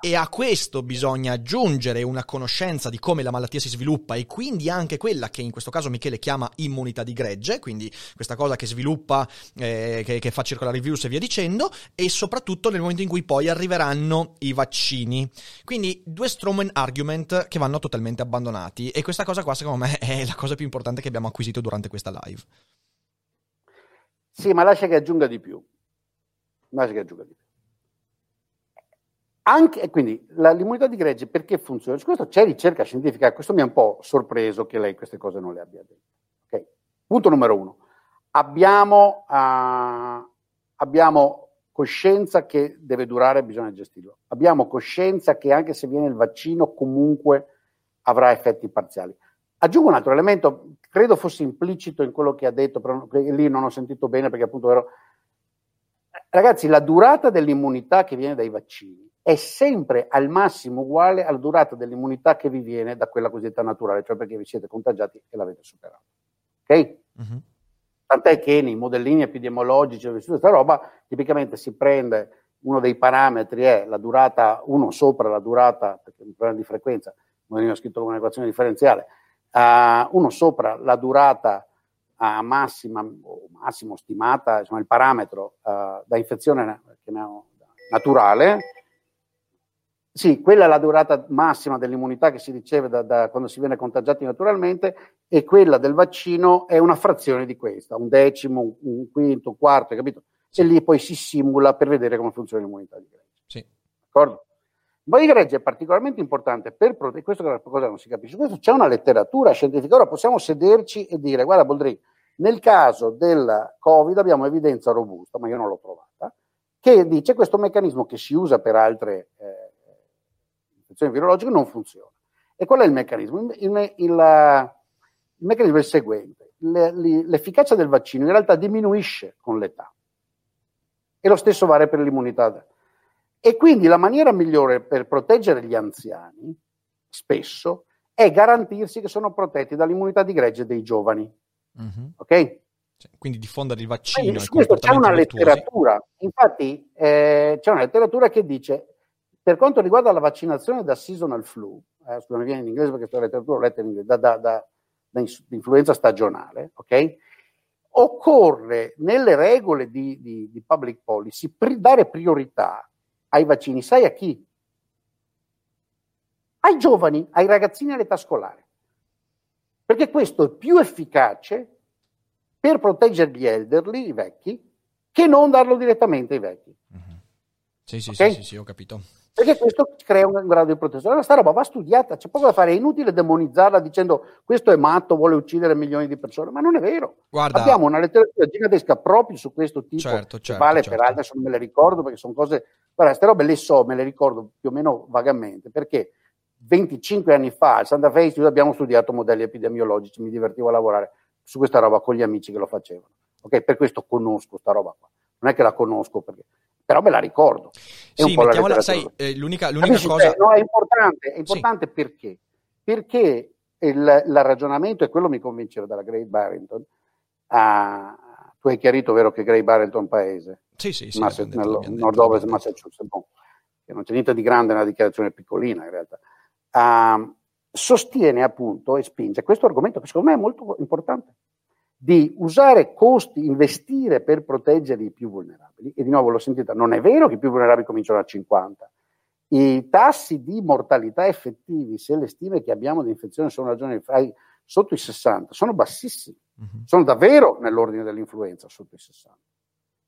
[SPEAKER 1] e a questo bisogna aggiungere una conoscenza di come la malattia si sviluppa e quindi anche quella che in questo caso Michele chiama immunità di gregge, quindi questa cosa che sviluppa, eh, che, che, fa circolare il virus e via dicendo, e soprattutto nel momento in cui poi arriveranno i vaccini. Quindi due strawman argument che vanno totalmente abbandonati e questa cosa qua secondo me [laughs] è la cosa più importante che abbiamo acquisito durante questa live.
[SPEAKER 4] Sì, ma lascia che aggiunga di più. Lascia che aggiunga di più. Anche, quindi la, l'immunità di gregge perché funziona? Su questo c'è ricerca scientifica, questo mi ha un po' sorpreso che lei queste cose non le abbia dette. Okay. Punto numero uno, abbiamo, uh, abbiamo coscienza che deve durare, bisogna gestirlo. Abbiamo coscienza che anche se viene il vaccino comunque avrà effetti parziali. Aggiungo un altro elemento, credo fosse implicito in quello che ha detto, però lì non ho sentito bene perché appunto ero... Ragazzi, la durata dell'immunità che viene dai vaccini è sempre al massimo uguale alla durata dell'immunità che vi viene da quella cosiddetta naturale, cioè perché vi siete contagiati e l'avete superato. Ok? Uh-huh. Tant'è che nei modellini epidemiologici, questa roba, tipicamente si prende uno dei parametri è la durata, uno sopra la durata, perché è un problema di frequenza, modellino scritto come un'equazione differenziale, uh, uno sopra la durata uh, massima o massimo stimata, insomma il parametro uh, da infezione naturale, sì, quella è la durata massima dell'immunità che si riceve da, da quando si viene contagiati naturalmente e quella del vaccino è una frazione di questa, un decimo, un, quinto, un quarto, capito? E lì poi si simula per vedere come funziona l'immunità di gregge.
[SPEAKER 1] Sì.
[SPEAKER 4] D'accordo? L'immunità di gregge è particolarmente importante per proteggere, questo è cosa non si capisce, questo c'è una letteratura scientifica, ora possiamo sederci e dire, guarda Boldrini, nel caso del Covid abbiamo evidenza robusta, ma io non l'ho trovata, che dice questo meccanismo che si usa per altre... Eh, l'infezione virologica non funziona. E qual è il meccanismo? Il, il, il, il meccanismo è il seguente. Le, le, l'efficacia del vaccino in realtà diminuisce con l'età. E lo stesso vale per l'immunità. E quindi la maniera migliore per proteggere gli anziani, spesso, è garantirsi che sono protetti dall'immunità di gregge dei giovani. Uh-huh. Ok?
[SPEAKER 1] Quindi diffondere il vaccino.
[SPEAKER 4] Quindi, su questo c'è una virtuosi. letteratura, infatti eh, c'è una letteratura che dice, per quanto riguarda la vaccinazione da seasonal flu, eh, scusami, viene in inglese perché questa letteratura l'ho letta in inglese, da, da, da, da influenza stagionale, ok? Occorre nelle regole di, di, di public policy pri- dare priorità ai vaccini, sai a chi? Ai giovani, ai ragazzini all'età scolare. Perché questo è più efficace per proteggere gli elderly, i vecchi, che non darlo direttamente ai vecchi.
[SPEAKER 1] Mm-hmm. Sì, sì, okay? sì, sì, sì, ho capito.
[SPEAKER 4] Perché questo crea un grado di protezione. Questa roba va studiata, c'è poco da fare, è inutile demonizzarla dicendo questo è matto, vuole uccidere milioni di persone, ma non è vero. Guarda, Abbiamo una letteratura gigantesca proprio su questo tipo, certo, certo, vale certo. per altre, adesso non me le ricordo perché sono cose, guarda, queste robe le so, me le ricordo più o meno vagamente, perché 25 anni fa al Santa Fe Institute abbiamo studiato modelli epidemiologici, mi divertivo a lavorare su questa roba con gli amici che lo facevano. Ok, per questo conosco questa roba qua. Non è che la conosco perché però me la ricordo.
[SPEAKER 1] È sì, mettiamola, sai, eh, l'unica, l'unica Capisci, cosa...
[SPEAKER 4] no, è importante, è importante sì. perché? Perché il, il, ragionamento, e quello mi convinceva dalla Great Barrington, uh, tu hai chiarito, vero, che Great Barrington è un paese?
[SPEAKER 1] Sì, sì, sì.
[SPEAKER 4] Mass- nel nord-ovest Massachusetts, bon, che non c'è niente di grande, una dichiarazione piccolina in realtà. Uh, sostiene appunto e spinge questo argomento che secondo me è molto importante di usare costi, investire per proteggere i più vulnerabili. E di nuovo l'ho sentita, non è vero che i più vulnerabili cominciano a 50. I tassi di mortalità effettivi, se le stime che abbiamo di infezione sono ragioni sotto i 60, sono bassissimi. Uh-huh. Sono davvero nell'ordine dell'influenza sotto i 60.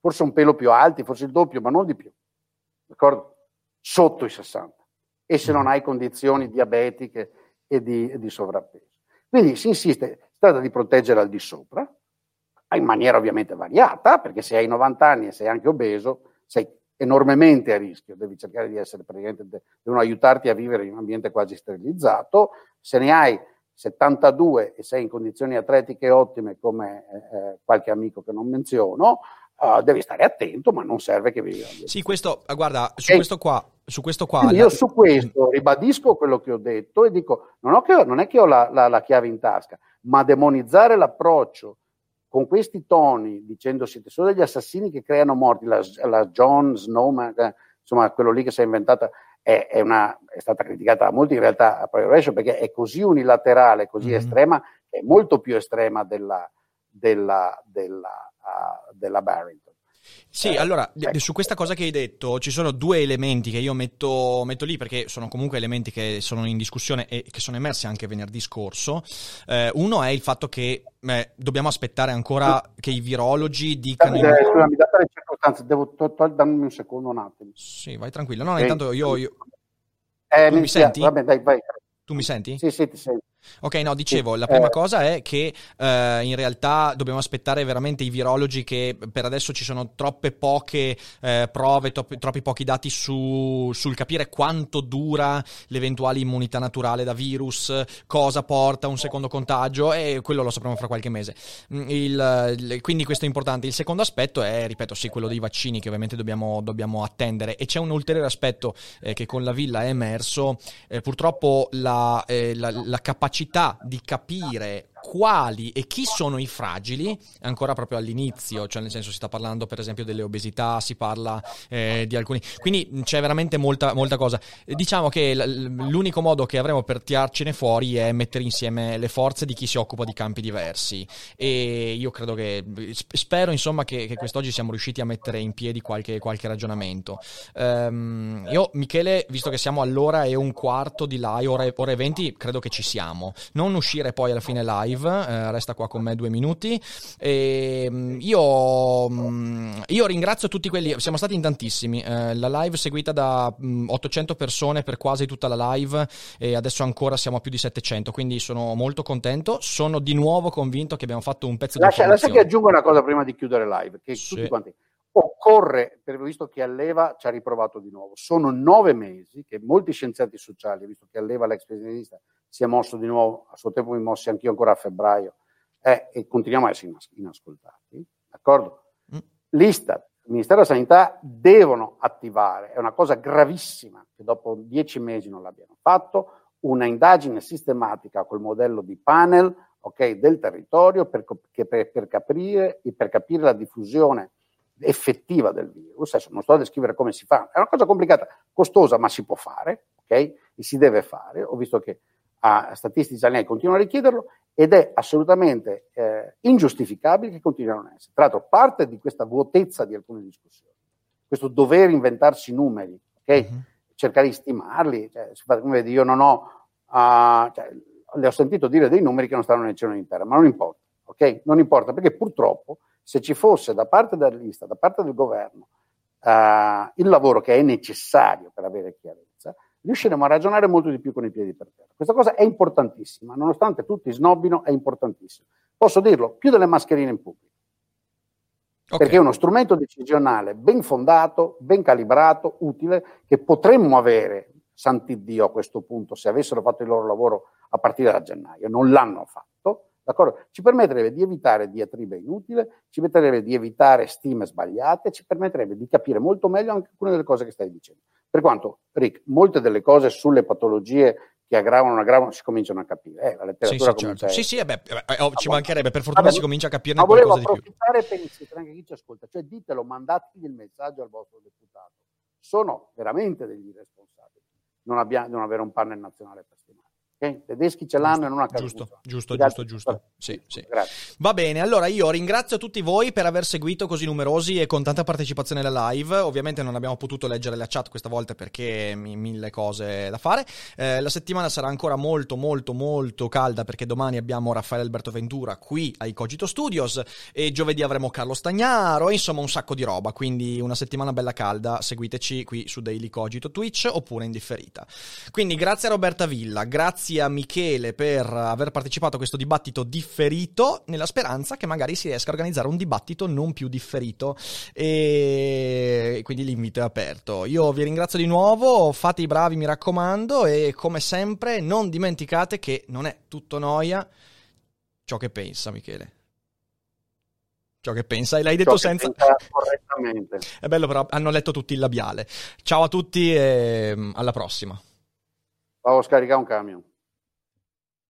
[SPEAKER 4] Forse un pelo più alti, forse il doppio, ma non di più. D'accordo? Sotto i 60. E se non hai condizioni diabetiche e di, e di sovrappeso. Quindi si insiste, si tratta di proteggere al di sopra, in maniera ovviamente variata, perché se hai 90 anni e sei anche obeso, sei enormemente a rischio, devi cercare di essere praticamente, devono aiutarti a vivere in un ambiente quasi sterilizzato, se ne hai 72 e sei in condizioni atletiche ottime come eh, eh qualche amico che non menziono, uh, devi stare attento, ma non serve che vivi.
[SPEAKER 1] Sì, questo, ah, guarda, su questo qua, su questo qua
[SPEAKER 4] io su questo ribadisco quello che ho detto e dico, non, che, non è che ho la, la, la, chiave in tasca, ma demonizzare l'approccio con questi toni, dicendo siete solo degli assassini che creano morti, la, la John Snowman, eh, insomma quello lì che si è inventata, è, è, una, è, stata criticata da molti in realtà a Progression perché è così unilaterale, così mm-hmm. estrema, è molto più estrema della, della, della, uh, della Barrington.
[SPEAKER 1] Sì, eh, allora, ecco. su questa cosa che hai detto ci sono due elementi che io metto, metto, lì perché sono comunque elementi che sono in discussione e che sono emersi anche venerdì scorso. Eh, uno è il fatto che eh, dobbiamo aspettare ancora che i virologi dicano...
[SPEAKER 4] Scusami, in... scusami date le circostanze, devo to- to- dammi un secondo un attimo.
[SPEAKER 1] Sì, vai tranquillo. No, intanto io... io...
[SPEAKER 4] Eh, mi, mi senti? Vabbè, dai, vai.
[SPEAKER 1] Tu mi senti?
[SPEAKER 4] Sì, sì, ti sento.
[SPEAKER 1] Ok, no, dicevo, la prima eh. cosa è che eh, in realtà dobbiamo aspettare veramente i virologi che per adesso ci sono troppe poche eh, prove, troppi, troppi pochi dati su, sul capire quanto dura l'eventuale immunità naturale da virus, cosa porta un secondo contagio e quello lo sapremo fra qualche mese. Mm, il, il, quindi questo è importante. Il secondo aspetto è, ripeto, sì, quello dei vaccini che ovviamente dobbiamo, dobbiamo attendere e c'è un ulteriore aspetto eh, che con la villa è emerso, eh, purtroppo la, la, la capacità capacità di capire quali e chi sono i fragili, ancora proprio all'inizio, cioè nel senso si sta parlando per esempio delle obesità, si parla eh, di alcuni, quindi c'è veramente molta, molta cosa. Diciamo che l'unico modo che avremo per tirarcene fuori è mettere insieme le forze di chi si occupa di campi diversi e io credo che, spero insomma che, che quest'oggi siamo riusciti a mettere in piedi qualche, qualche ragionamento. Um, io Michele, visto che siamo all'ora e un quarto di live, ore, ore 20, credo che ci siamo. Non uscire poi alla fine live live, eh, resta qua con me due minuti. E, mm, io, mm, io, ringrazio tutti quelli, siamo stati in tantissimi, eh, la live seguita da 800 mm, persone per quasi tutta la live e adesso ancora siamo a più di 700, quindi sono molto contento, sono di nuovo convinto che abbiamo fatto un pezzo
[SPEAKER 4] lascia,
[SPEAKER 1] di
[SPEAKER 4] Lascia che aggiunga una cosa prima di chiudere live, che sì. tutti quanti occorre, per visto che Alleva ci ha riprovato di nuovo, sono nove mesi che molti scienziati sociali, visto che Alleva l'ex presidenza si è mosso di nuovo, a suo tempo mi mossi anch'io ancora a febbraio, eh, e continuiamo a essere inascoltati, d'accordo? Mm. L'Istat, il Ministero della Sanità devono attivare, è una cosa gravissima che dopo dieci mesi non l'abbiano fatto, una indagine sistematica col modello di panel okay, del territorio per, per, per, capire, per capire la diffusione effettiva del virus. Adesso non sto a descrivere come si fa, è una cosa complicata, costosa, ma si può fare, ok? E si deve fare. Ho visto che a statistici italiani continuano a richiederlo ed è assolutamente eh, ingiustificabile che continuino a non essere. Tra l'altro, parte di questa vuotezza di alcune discussioni, questo dover inventarsi numeri, ok? Mm-hmm. Cercare di stimarli, cioè, come vedi, io non ho, uh, cioè, le ho sentito dire dei numeri che non stanno nel cielo intero, ma non importa, ok? Non importa perché purtroppo se ci fosse da parte della lista, da parte del governo, uh, il lavoro che è necessario per avere chiarezza, riusciremo a ragionare molto di più con i piedi per terra. Questa cosa è importantissima, nonostante tutti snobbino, è importantissima. Posso dirlo, più delle mascherine in pubblico. Okay. Perché è uno strumento decisionale ben fondato, ben calibrato, utile, che potremmo avere, santi Dio a questo punto, se avessero fatto il loro lavoro a partire da gennaio. Non l'hanno fatto. D'accordo? Ci permetterebbe di evitare diatribe inutile, ci permetterebbe di evitare stime sbagliate, ci permetterebbe di capire molto meglio anche alcune delle cose che stai dicendo. Per quanto, Rick, molte delle cose sulle patologie che aggravano aggravano si cominciano a capire. Eh, la letteratura
[SPEAKER 1] sì, sì, certo. sì, sì eh beh, eh, oh, ci mancherebbe, per fortuna Vabbè, si comincia a capire ma
[SPEAKER 4] volevo approfittare per insistere anche chi ci ascolta, cioè ditelo, mandategli il messaggio al vostro deputato. Sono veramente degli irresponsabili non, abbia, non avere un panel nazionale per stimare. Okay? Tedeschi ce l'hanno e non a caso.
[SPEAKER 1] Giusto, giusto, giusto, giusto. Sì, sì. Va bene, allora io ringrazio tutti voi per aver seguito così numerosi e con tanta partecipazione alla live. Ovviamente non abbiamo potuto leggere la chat questa volta perché mille cose da fare. Eh, la settimana sarà ancora molto, molto, molto calda perché domani abbiamo Raffaele Alberto Ventura qui ai Cogito Studios e giovedì avremo Carlo Stagnaro, insomma un sacco di roba. Quindi una settimana bella calda. Seguiteci qui su Daily Cogito Twitch oppure in differita. Quindi grazie a Roberta Villa, grazie grazie a Michele per aver partecipato a questo dibattito differito, nella speranza che magari si riesca a organizzare un dibattito non più differito. E quindi l'invito è aperto. Io vi ringrazio di nuovo, fate i bravi, mi raccomando, e come sempre non dimenticate che non è tutto noia ciò che pensa, Michele ciò che pensa e l'hai detto senza
[SPEAKER 4] correttamente.
[SPEAKER 1] È bello però hanno letto tutti il labiale. Ciao a tutti e mm, alla prossima.
[SPEAKER 4] Stavo scaricare un camion.